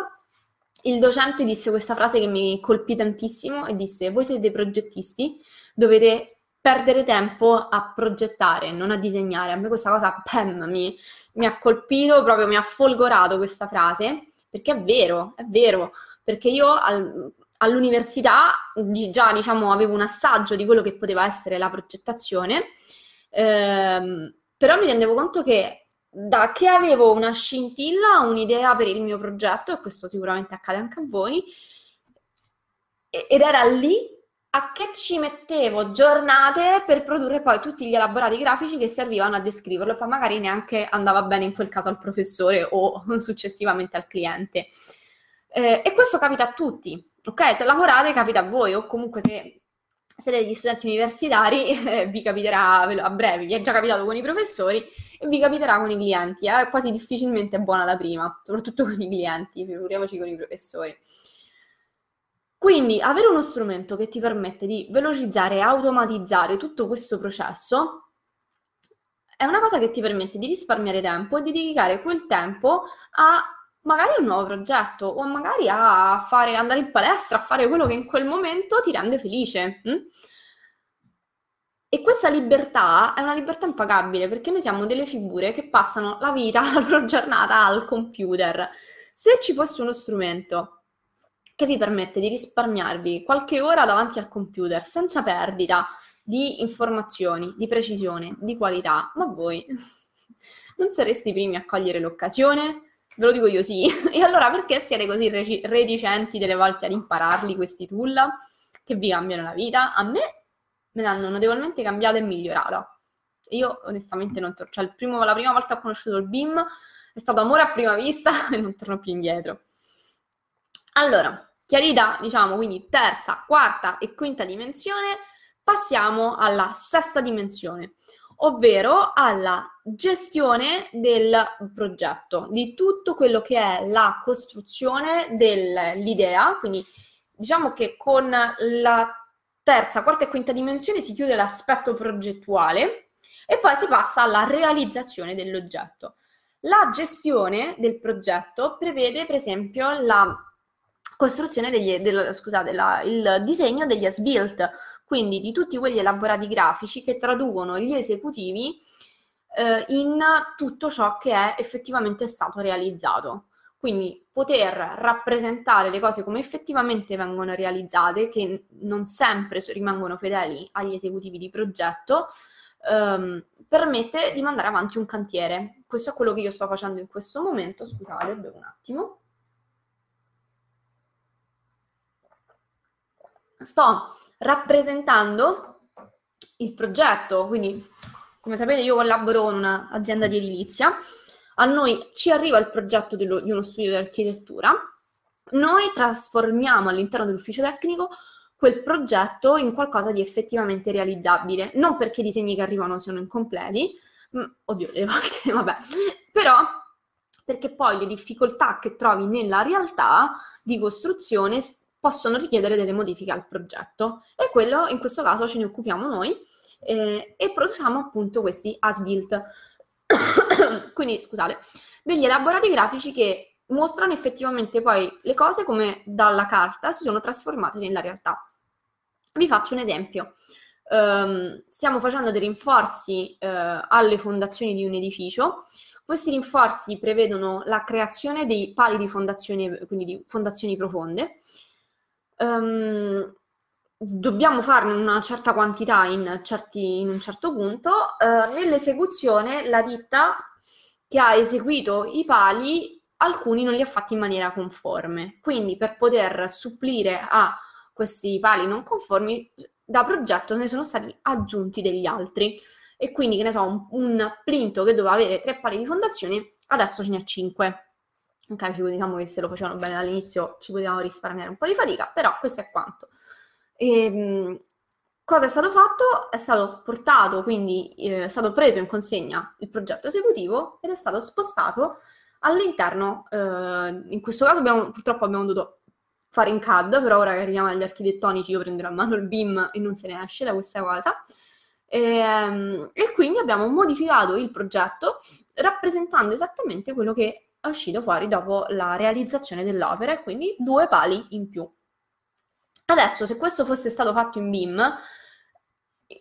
il docente disse questa frase che mi colpì tantissimo e disse: Voi siete dei progettisti, dovete perdere tempo a progettare, non a disegnare. A me questa cosa pam, mi, mi ha colpito, proprio mi ha folgorato questa frase, perché è vero, è vero, perché io al, all'università già diciamo, avevo un assaggio di quello che poteva essere la progettazione, ehm, però mi rendevo conto che da che avevo una scintilla, un'idea per il mio progetto, e questo sicuramente accade anche a voi, ed era lì a che ci mettevo giornate per produrre poi tutti gli elaborati grafici che servivano a descriverlo, poi magari neanche andava bene in quel caso al professore o successivamente al cliente. Eh, e questo capita a tutti, ok? Se lavorate capita a voi, o comunque se siete degli studenti universitari, eh, vi capiterà a breve, vi è già capitato con i professori e vi capiterà con i clienti. Eh? Quasi difficilmente è buona la prima, soprattutto con i clienti, figuriamoci con i professori. Quindi avere uno strumento che ti permette di velocizzare e automatizzare tutto questo processo è una cosa che ti permette di risparmiare tempo e di dedicare quel tempo a magari un nuovo progetto o magari a fare, andare in palestra, a fare quello che in quel momento ti rende felice. Hm? E questa libertà è una libertà impagabile perché noi siamo delle figure che passano la vita, la loro giornata al computer. Se ci fosse uno strumento che vi permette di risparmiarvi qualche ora davanti al computer senza perdita di informazioni, di precisione, di qualità, ma voi non sareste i primi a cogliere l'occasione? Ve lo dico io sì. E allora perché siete così reci- reticenti delle volte ad impararli questi tool che vi cambiano la vita? A me me l'hanno notevolmente cambiata e migliorata. Io onestamente non torno, cioè primo, la prima volta che ho conosciuto il BIM è stato amore a prima vista e non torno più indietro. Allora, chiarita, diciamo, quindi terza, quarta e quinta dimensione, passiamo alla sesta dimensione ovvero alla gestione del progetto, di tutto quello che è la costruzione dell'idea. Quindi diciamo che con la terza, quarta e quinta dimensione si chiude l'aspetto progettuale e poi si passa alla realizzazione dell'oggetto. La gestione del progetto prevede per esempio la costruzione degli, del, scusate, la, il disegno degli as-built, quindi di tutti quegli elaborati grafici che traducono gli esecutivi eh, in tutto ciò che è effettivamente stato realizzato. Quindi poter rappresentare le cose come effettivamente vengono realizzate, che non sempre rimangono fedeli agli esecutivi di progetto, ehm, permette di mandare avanti un cantiere. Questo è quello che io sto facendo in questo momento. Scusate, bevo un attimo. Sto rappresentando il progetto, quindi come sapete io collaboro con un'azienda di edilizia, a noi ci arriva il progetto di uno studio di architettura, noi trasformiamo all'interno dell'ufficio tecnico quel progetto in qualcosa di effettivamente realizzabile, non perché i disegni che arrivano siano incompleti, mm, oddio, le volte, vabbè, però perché poi le difficoltà che trovi nella realtà di costruzione possono richiedere delle modifiche al progetto e quello in questo caso ce ne occupiamo noi eh, e produciamo appunto questi as-built. Quindi scusate, degli elaborati grafici che mostrano effettivamente poi le cose come dalla carta si sono trasformate nella realtà. Vi faccio un esempio. Um, stiamo facendo dei rinforzi uh, alle fondazioni di un edificio. Questi rinforzi prevedono la creazione dei pali di fondazione, quindi di fondazioni profonde, um, dobbiamo farne una certa quantità in, certi, in un certo punto, uh, nell'esecuzione la ditta che ha eseguito i pali alcuni non li ha fatti in maniera conforme. Quindi per poter supplire a questi pali non conformi, da progetto ne sono stati aggiunti degli altri. E quindi, che ne so, un, un plinto che doveva avere tre pali di fondazione, adesso ce ne ha cinque. Ok, ci diciamo che se lo facevano bene dall'inizio ci potevamo risparmiare un po' di fatica, però questo è quanto. E, ehm, cosa è stato fatto? È stato portato, quindi eh, è stato preso in consegna il progetto esecutivo ed è stato spostato all'interno. Eh, in questo caso abbiamo, purtroppo abbiamo dovuto fare in CAD, però ora che arriviamo agli architettonici io prenderò a mano il BIM e non se ne esce da questa cosa. E, ehm, e quindi abbiamo modificato il progetto rappresentando esattamente quello che è uscito fuori dopo la realizzazione dell'opera e quindi due pali in più. Adesso, se questo fosse stato fatto in BIM,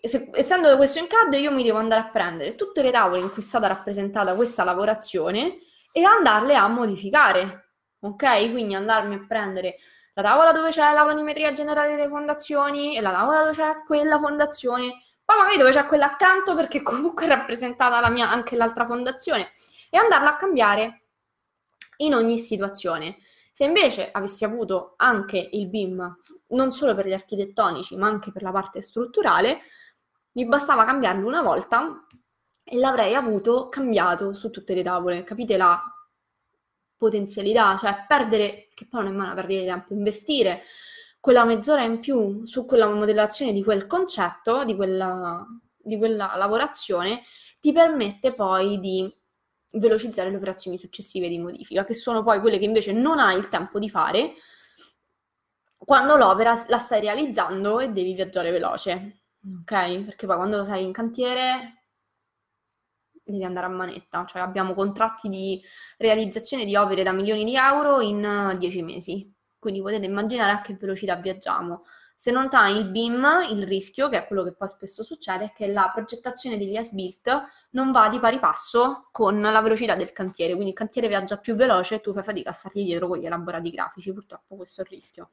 se, essendo questo in CAD, io mi devo andare a prendere tutte le tavole in cui è stata rappresentata questa lavorazione e andarle a modificare. Ok? Quindi andarmi a prendere la tavola dove c'è la planimetria generale delle fondazioni e la tavola dove c'è quella fondazione, poi magari dove c'è quella accanto perché comunque è rappresentata la mia, anche l'altra fondazione e andarla a cambiare in ogni situazione. Se invece avessi avuto anche il BIM, non solo per gli architettonici, ma anche per la parte strutturale, mi bastava cambiarlo una volta e l'avrei avuto cambiato su tutte le tavole. Capite la potenzialità? Cioè perdere, che poi non è mai una perdita di tempo, investire quella mezz'ora in più su quella modellazione di quel concetto, di quella, di quella lavorazione, ti permette poi di velocizzare le operazioni successive di modifica, che sono poi quelle che invece non hai il tempo di fare quando l'opera la stai realizzando e devi viaggiare veloce. Ok? Perché poi quando sei in cantiere devi andare a manetta, cioè abbiamo contratti di realizzazione di opere da milioni di euro in 10 mesi. Quindi potete immaginare a che velocità viaggiamo. Se non hai il BIM, il rischio, che è quello che poi spesso succede, è che la progettazione degli as-built non va di pari passo con la velocità del cantiere, quindi il cantiere viaggia più veloce e tu fai fatica a stargli dietro con gli elaborati grafici, purtroppo questo è il rischio.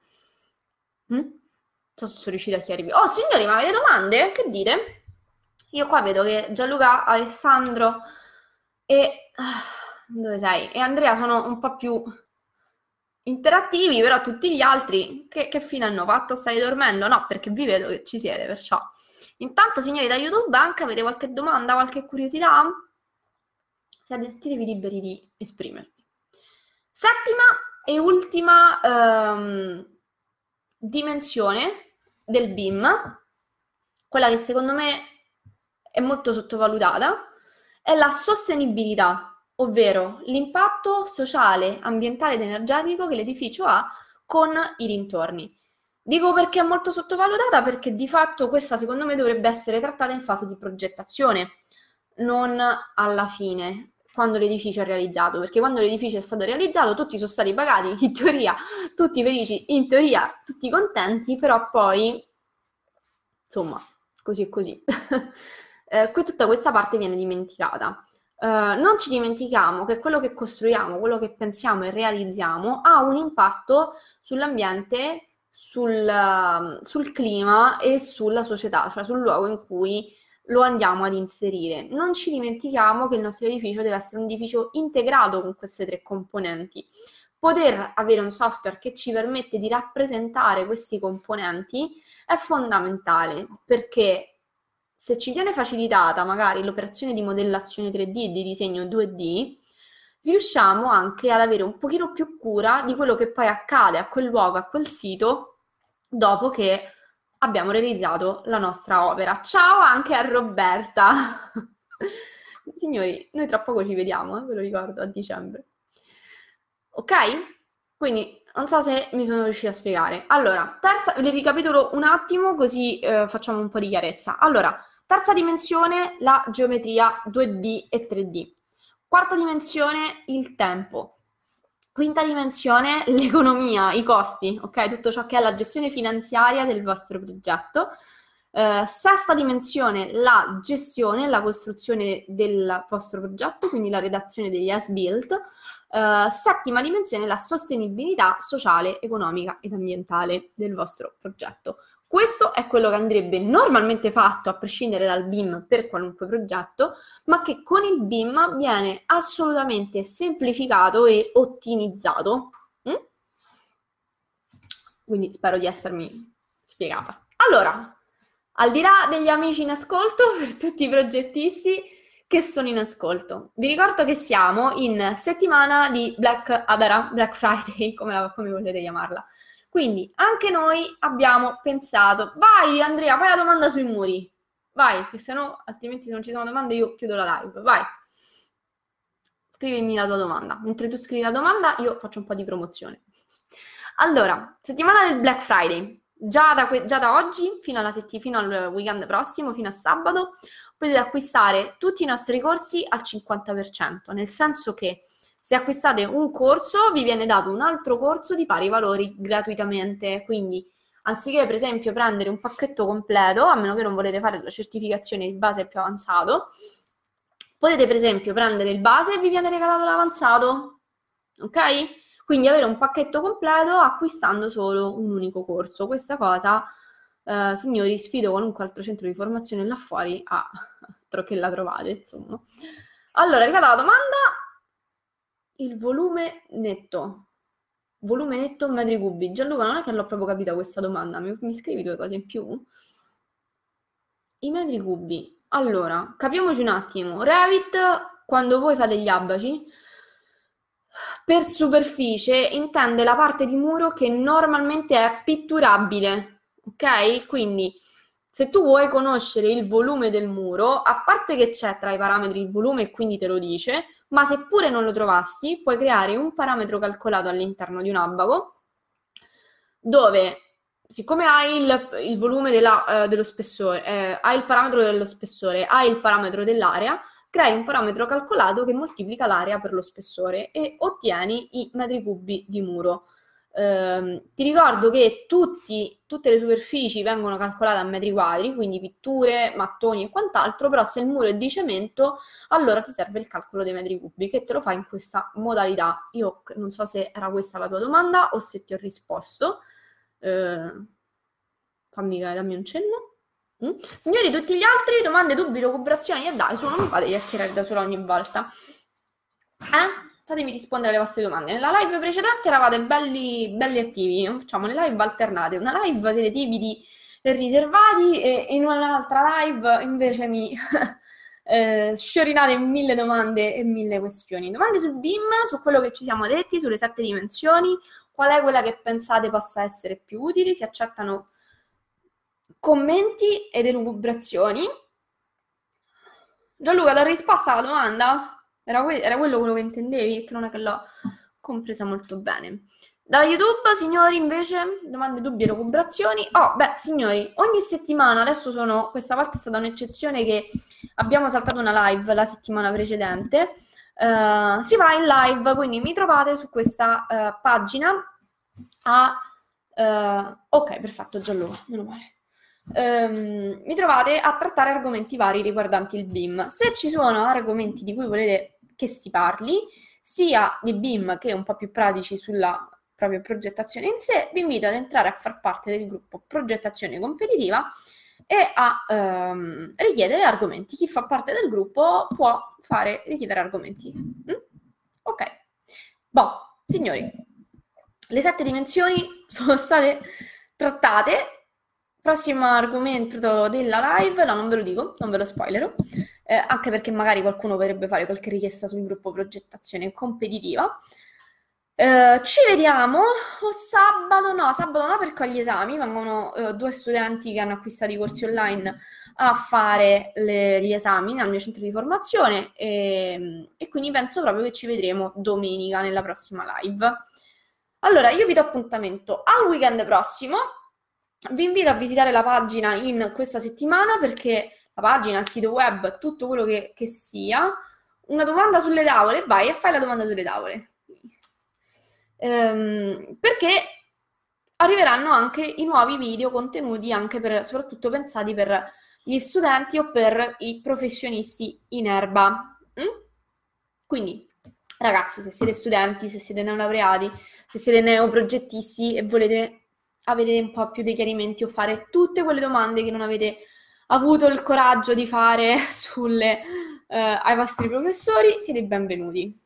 Mm? Non so se sono riuscita a chiarirvi. Oh signori, ma avete domande? Che dite? Io qua vedo che Gianluca, Alessandro e... Ah, dove sei? E Andrea sono un po' più interattivi, però tutti gli altri che, che fine hanno fatto? Stai dormendo? No, perché vi vedo che ci siete, perciò. Intanto, signori da YouTube, anche avete qualche domanda, qualche curiosità? Siete sentitevi liberi di esprimervi. Settima e ultima ehm, dimensione del BIM, quella che secondo me è molto sottovalutata, è la sostenibilità ovvero l'impatto sociale, ambientale ed energetico che l'edificio ha con i dintorni. Dico perché è molto sottovalutata perché di fatto questa secondo me dovrebbe essere trattata in fase di progettazione, non alla fine, quando l'edificio è realizzato, perché quando l'edificio è stato realizzato tutti sono stati pagati, in teoria tutti felici, in teoria tutti contenti, però poi, insomma, così e così. eh, tutta questa parte viene dimenticata. Uh, non ci dimentichiamo che quello che costruiamo, quello che pensiamo e realizziamo ha un impatto sull'ambiente, sul, uh, sul, clima e sulla società, cioè sul luogo in cui lo andiamo ad inserire. Non ci dimentichiamo che il nostro edificio deve essere un edificio integrato con queste tre componenti. Poter avere un software che ci permette di rappresentare questi componenti è fondamentale perché se ci viene facilitata magari l'operazione di modellazione 3D e di disegno 2D, riusciamo anche ad avere un pochino più cura di quello che poi accade a quel luogo, a quel sito, dopo che abbiamo realizzato la nostra opera. Ciao anche a Roberta! Signori, noi tra poco ci vediamo, eh, ve lo ricordo, a dicembre. Ok? Quindi non so se mi sono riuscita a spiegare. Allora, terza, vi ricapitolo un attimo così eh, facciamo un po' di chiarezza. Allora, Terza dimensione, la geometria 2D e 3D. Quarta dimensione, il tempo. Quinta dimensione, l'economia, i costi, ok? Tutto ciò che è la gestione finanziaria del vostro progetto. Uh, sesta dimensione, la gestione, la costruzione del vostro progetto, quindi la redazione degli as-built. Uh, Uh, settima dimensione, la sostenibilità sociale, economica ed ambientale del vostro progetto. Questo è quello che andrebbe normalmente fatto a prescindere dal BIM per qualunque progetto, ma che con il BIM viene assolutamente semplificato e ottimizzato. Mm? Quindi spero di essermi spiegata. Allora, al di là degli amici in ascolto, per tutti i progettisti che sono in ascolto, vi ricordo che siamo in settimana di Black Adara, Black Friday, come, come volete chiamarla. Quindi anche noi abbiamo pensato, vai Andrea, fai la domanda sui muri, vai, che se no, altrimenti se non ci sono domande io chiudo la live, vai. Scrivimi la tua domanda. Mentre tu scrivi la domanda, io faccio un po' di promozione. Allora, settimana del Black Friday. Già da, que- già da oggi, fino, setti- fino al weekend prossimo, fino a sabato, potete acquistare tutti i nostri corsi al 50%, nel senso che se acquistate un corso, vi viene dato un altro corso di pari valori gratuitamente. Quindi, anziché per esempio prendere un pacchetto completo, a meno che non volete fare la certificazione di base più avanzato, potete per esempio prendere il base e vi viene regalato l'avanzato. Ok? Quindi avere un pacchetto completo acquistando solo un unico corso. Questa cosa, eh, signori, sfido qualunque altro centro di formazione là fuori a che la trovate, insomma. Allora, è arrivata la domanda il volume netto. Volume netto metri cubi. Gianluca, non è che l'ho proprio capita questa domanda. Mi, mi scrivi due cose in più? I metri cubi. Allora, capiamoci un attimo. Revit, quando voi fate gli abaci, per superficie intende la parte di muro che normalmente è pitturabile. Ok? Quindi se tu vuoi conoscere il volume del muro, a parte che c'è tra i parametri il volume e quindi te lo dice, ma seppure non lo trovassi, puoi creare un parametro calcolato all'interno di un abaco dove, siccome hai il, il volume della, uh, dello spessore, eh, hai il parametro dello spessore, hai il parametro dell'area, crei un parametro calcolato che moltiplica l'area per lo spessore e ottieni i metri cubi di muro. Eh, ti ricordo che tutti, tutte le superfici vengono calcolate a metri quadri, quindi pitture, mattoni e quant'altro, però se il muro è di cemento, allora ti serve il calcolo dei metri cubi, che te lo fa in questa modalità. Io non so se era questa la tua domanda o se ti ho risposto. Eh, fammi, dammi un cenno. Mm? Signori, tutti gli altri, domande, dubbi, recuperazioni, e dai, su, non mi fate chiacchierare da sola ogni volta. Eh? Fatemi rispondere alle vostre domande. Nella live precedente eravate belli, belli attivi, facciamo le live alternate. Una live siete timidi e riservati e in un'altra live invece mi eh, sciorinate mille domande e mille questioni. Domande sul BIM, su quello che ci siamo detti, sulle sette dimensioni, qual è quella che pensate possa essere più utile, si accettano commenti ed elucubrazioni. Gianluca, da risposta alla domanda? Era, que- era quello quello che intendevi? Che non è che l'ho compresa molto bene. Da YouTube, signori, invece, domande, dubbi e recuperazioni. Oh, beh, signori, ogni settimana, adesso sono, questa volta è stata un'eccezione che abbiamo saltato una live la settimana precedente, uh, si va in live, quindi mi trovate su questa uh, pagina a... Uh, ok, perfetto, Gianluca, meno male. Um, mi trovate a trattare argomenti vari riguardanti il BIM. Se ci sono argomenti di cui volete che si parli, sia di BIM che un po' più pratici sulla propria progettazione in sé, vi invito ad entrare a far parte del gruppo Progettazione Competitiva e a ehm, richiedere argomenti. Chi fa parte del gruppo può fare richiedere argomenti. Mm? Ok. Boh, signori, le sette dimensioni sono state trattate. Prossimo argomento della live, no, non ve lo dico, non ve lo spoilerò eh, anche perché magari qualcuno vorrebbe fare qualche richiesta sul gruppo progettazione competitiva. Eh, ci vediamo o sabato, no, sabato no perché ho gli esami, vengono eh, due studenti che hanno acquistato i corsi online a fare le, gli esami nel mio centro di formazione e, e quindi penso proprio che ci vedremo domenica nella prossima live. Allora, io vi do appuntamento al weekend prossimo. Vi invito a visitare la pagina in questa settimana perché la pagina, il sito web, tutto quello che, che sia, una domanda sulle tavole, vai e fai la domanda sulle tavole. Ehm, perché arriveranno anche i nuovi video contenuti anche per, soprattutto pensati per gli studenti o per i professionisti in erba. Mm? Quindi Ragazzi, se siete studenti, se siete neolaureati, se siete neoprogettisti e volete avere un po' più dei chiarimenti o fare tutte quelle domande che non avete avuto il coraggio di fare sulle, eh, ai vostri professori, siete benvenuti.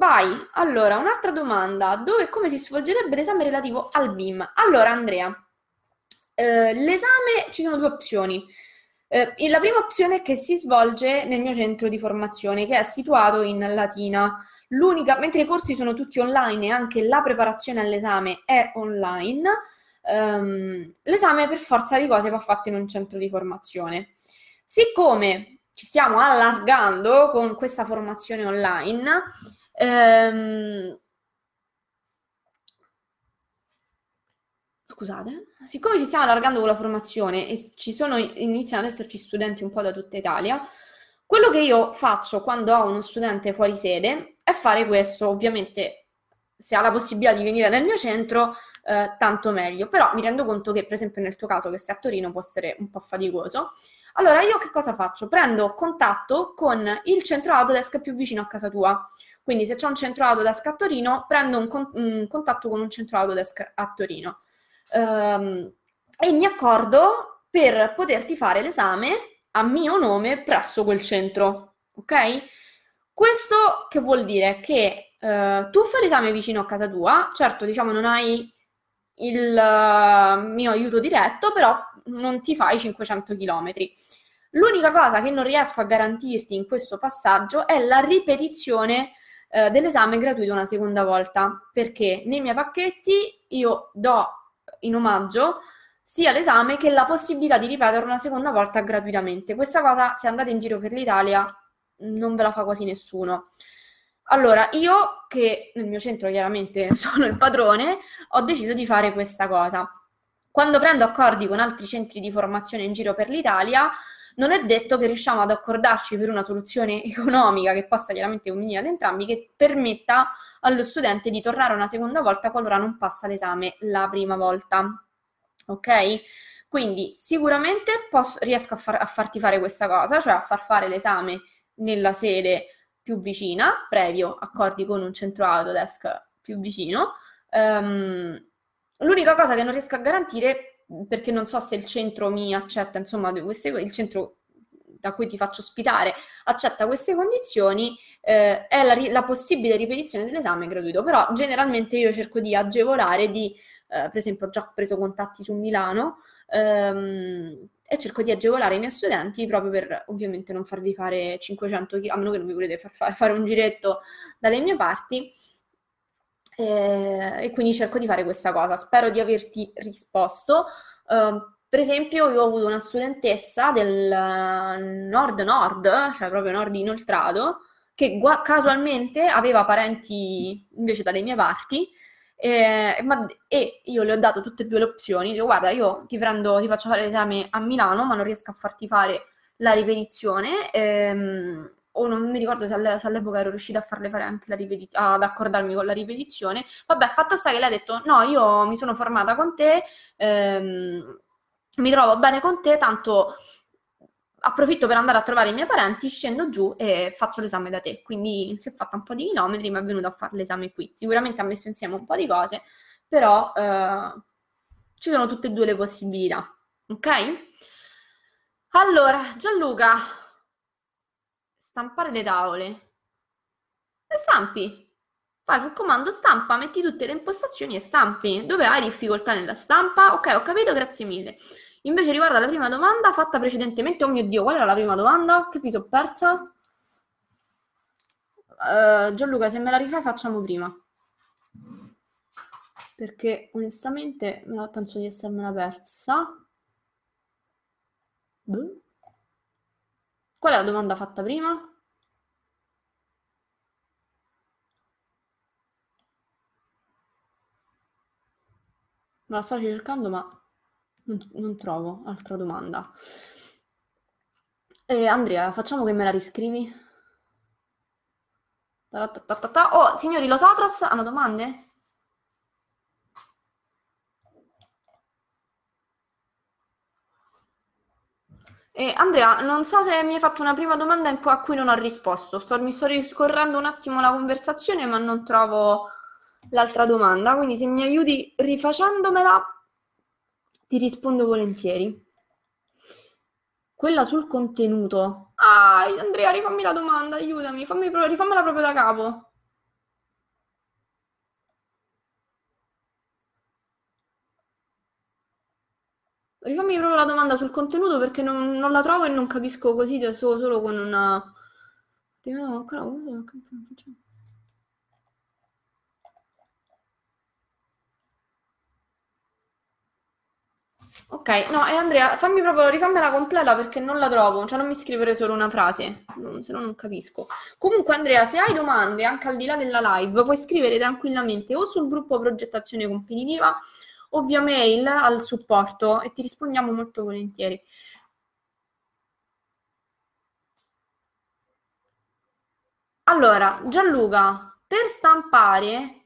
Vai, allora, un'altra domanda. Dove e come si svolgerebbe l'esame relativo al BIM? Allora, Andrea, eh, l'esame ci sono due opzioni. Eh, la prima opzione è che si svolge nel mio centro di formazione, che è situato in Latina. L'unica, mentre i corsi sono tutti online e anche la preparazione all'esame è online, ehm, l'esame per forza di cose va fatto in un centro di formazione. Siccome ci stiamo allargando con questa formazione online, ehm, scusate, siccome ci stiamo allargando con la formazione e ci sono, iniziano ad esserci studenti un po' da tutta Italia, quello che io faccio quando ho uno studente fuori sede è fare questo, ovviamente se ha la possibilità di venire nel mio centro, eh, tanto meglio, però mi rendo conto che per esempio nel tuo caso che sei a Torino può essere un po' faticoso. Allora io che cosa faccio? Prendo contatto con il centro Autodesk più vicino a casa tua. Quindi se c'è un centro Autodesk a Torino, prendo un, con- un contatto con un centro Autodesk a Torino um, e mi accordo per poterti fare l'esame a mio nome presso quel centro, ok? Questo che vuol dire? Che uh, tu fai l'esame vicino a casa tua, certo, diciamo, non hai il uh, mio aiuto diretto, però non ti fai 500 km. L'unica cosa che non riesco a garantirti in questo passaggio è la ripetizione uh, dell'esame gratuito una seconda volta, perché nei miei pacchetti io do in omaggio sia l'esame che la possibilità di ripetere una seconda volta gratuitamente. Questa cosa, se andate in giro per l'Italia, non ve la fa quasi nessuno. Allora, io che nel mio centro chiaramente sono il padrone, ho deciso di fare questa cosa. Quando prendo accordi con altri centri di formazione in giro per l'Italia, non è detto che riusciamo ad accordarci per una soluzione economica che possa chiaramente convenire ad entrambi, che permetta allo studente di tornare una seconda volta qualora non passa l'esame la prima volta. Ok? Quindi sicuramente posso, riesco a, far, a farti fare questa cosa, cioè a far fare l'esame nella sede più vicina, previo accordi con un centro Autodesk più vicino. Um, l'unica cosa che non riesco a garantire perché non so se il centro mi accetta, insomma, queste, il centro da cui ti faccio ospitare accetta queste condizioni, eh, è la, la, possibile ripetizione dell'esame gratuito. Però generalmente io cerco di agevolare, di, eh, per esempio ho già preso contatti su Milano ehm, e cerco di agevolare i miei studenti proprio per ovviamente non farvi fare 500 km, a meno che non mi volete far fare, un giretto dalle mie parti. Eh, e quindi cerco di fare questa cosa. Spero di averti risposto. Uh, per esempio, io ho avuto una studentessa del nord-nord, cioè proprio nord inoltrato, che gu- casualmente aveva parenti invece dalle mie parti. Eh, ma, e io le ho dato tutte e due le opzioni. Dico, guarda, io ti prendo, ti faccio fare l'esame a Milano, ma non riesco a farti fare la ripetizione. Ehm, o non mi ricordo se, all- se, all'epoca ero riuscita a farle fare anche la ripetizione, ad accordarmi con la ripetizione. Vabbè, fatto sta che lei ha detto: No, io mi sono formata con te, ehm, mi trovo bene con te, tanto approfitto per andare a trovare i miei parenti, scendo giù e faccio l'esame da te. Quindi si è fatta un po' di chilometri, ma è venuta a fare l'esame qui. Sicuramente ha messo insieme un po' di cose, però eh, ci sono tutte e due le possibilità. Ok? Allora, Gianluca, stampare le tavole. Le stampi. Vai sul comando stampa, metti tutte le impostazioni e stampi. Dove hai difficoltà nella stampa? Ok, ho capito, grazie mille. Invece riguardo alla prima domanda fatta precedentemente, oh mio Dio, qual era la prima domanda? Che mi sono persa? Uh, Gianluca, se me la rifai facciamo prima. Perché onestamente penso di essermela persa. Buh. Qual è la domanda fatta prima? Me la sto cercando, ma non, non trovo altra domanda. Eh, Andrea, facciamo che me la riscrivi. Oh, signori, los otros hanno domande? E Andrea, non so se mi hai fatto una prima domanda a cui non ho risposto. Sto, mi sto riscorrendo un attimo la conversazione, ma non trovo l'altra domanda. Quindi se mi aiuti rifacendomela, ti rispondo volentieri. Quella sul contenuto. Ah, Andrea, rifammi la domanda, aiutami, fammi, rifammela proprio da capo. Rifammi proprio la domanda sul contenuto perché non, non la trovo e non capisco così da solo, solo con una... Ok, no, e Andrea, fammi proprio, rifammela completa perché non la trovo, cioè non mi scrivere solo una frase, se no non capisco. Comunque Andrea, se hai domande anche al di là della live, puoi scrivere tranquillamente o sul gruppo progettazione competitiva o via mail al supporto e ti rispondiamo molto volentieri. Allora, Gianluca, per stampare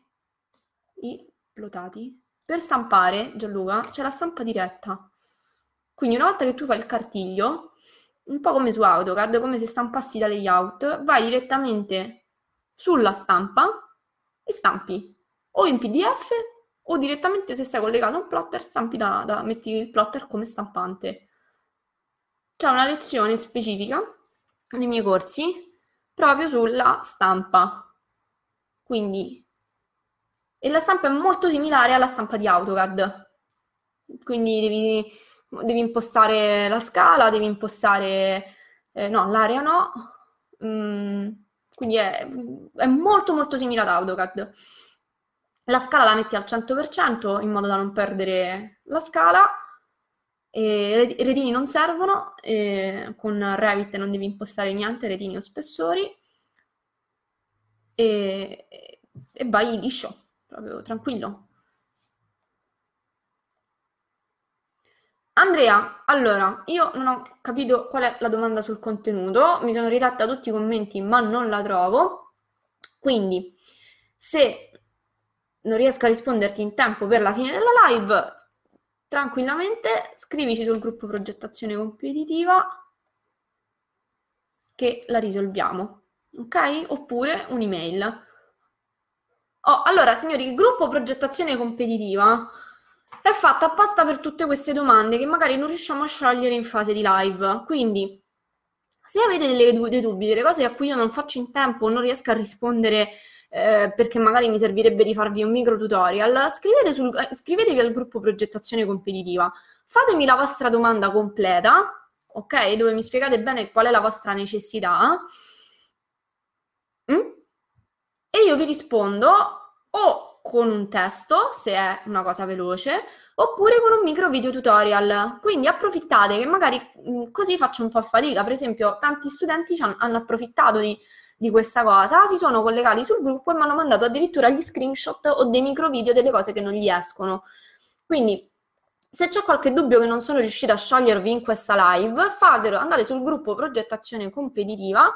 i plotati, per stampare, Gianluca, c'è la stampa diretta. Quindi una volta che tu fai il cartiglio, un po' come su AutoCAD, come se stampassi da layout, vai direttamente sulla stampa e stampi o in PDF o direttamente se sei collegato a un plotter, stampi da, da metti il plotter come stampante. C'è una lezione specifica nei miei corsi proprio sulla stampa. Quindi, e la stampa è molto similare alla stampa di AutoCAD. Quindi devi, devi impostare la scala, devi impostare, eh, no, l'area no. Mm, quindi è, è molto molto simile ad AutoCAD. La scala la metti al 100% in modo da non perdere la scala. I retini non servono, con Revit non devi impostare niente, retini o spessori. E, e vai liscio, proprio tranquillo. Andrea, allora, io non ho capito qual è la domanda sul contenuto, mi sono riletta tutti i commenti ma non la trovo, quindi se non riesco a risponderti in tempo per la fine della live, tranquillamente scrivici sul gruppo progettazione competitiva che la risolviamo, ok? Oppure un'email. Oh, allora, signori, il gruppo progettazione competitiva è fatto apposta per tutte queste domande che magari non riusciamo a sciogliere in fase di live. Quindi, se avete delle, dei dubbi, delle cose a cui io non faccio in tempo non riesco a rispondere eh, perché magari mi servirebbe di farvi un micro tutorial, scrivete sul, eh, scrivetevi al gruppo progettazione competitiva, fatemi la vostra domanda completa, ok? Dove mi spiegate bene qual è la vostra necessità. Mm? E io vi rispondo o con un testo, se è una cosa veloce, oppure con un micro video tutorial. Quindi approfittate che magari mm, così faccio un po' fatica. Per esempio, tanti studenti hanno approfittato di di questa cosa, si sono collegati sul gruppo e mi hanno mandato addirittura gli screenshot o dei micro video delle cose che non gli escono. Quindi, se c'è qualche dubbio che non sono riuscita a sciogliervi in questa live, fatelo, andate sul gruppo progettazione competitiva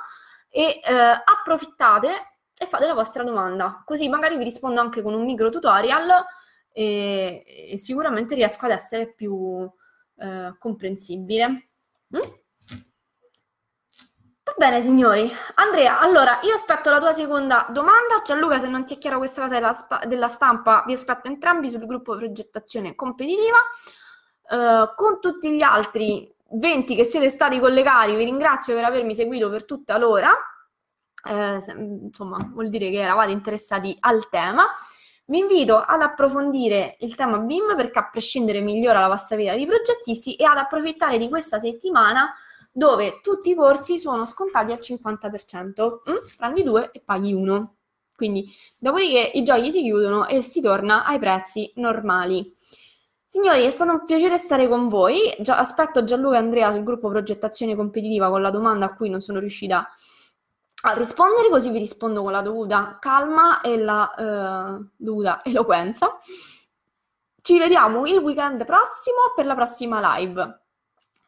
e eh, approfittate e fate la vostra domanda. Così magari vi rispondo anche con un micro tutorial e, e sicuramente riesco ad essere più eh, comprensibile. Mm? bene, signori. Andrea, allora io aspetto la tua seconda domanda. Gianluca, se non ti è chiara questa cosa della, della stampa, vi aspetto entrambi sul gruppo progettazione competitiva. Uh, con tutti gli altri 20 che siete stati collegati, vi ringrazio per avermi seguito per tutta l'ora. Se, insomma, vuol dire che eravate interessati al tema. Vi invito ad approfondire il tema BIM perché a prescindere migliora la vostra vita di progettisti e ad approfittare di questa settimana dove tutti i corsi sono scontati al 50%, mm? prendi due e paghi uno. Quindi, dopodiché i giochi si chiudono e si torna ai prezzi normali. Signori, è stato un piacere stare con voi. Gia- aspetto Gianluca e Andrea sul gruppo progettazione competitiva con la domanda a cui non sono riuscita a rispondere, così vi rispondo con la dovuta calma e la eh, dovuta eloquenza. Ci vediamo il weekend prossimo per la prossima live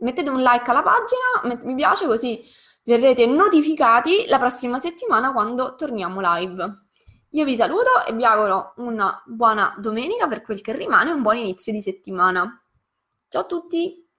mettete un like alla pagina, mettete mi piace così verrete notificati la prossima settimana quando torniamo live. Io vi saluto e vi auguro una buona domenica per quel che rimane, un buon inizio di settimana. Ciao a tutti!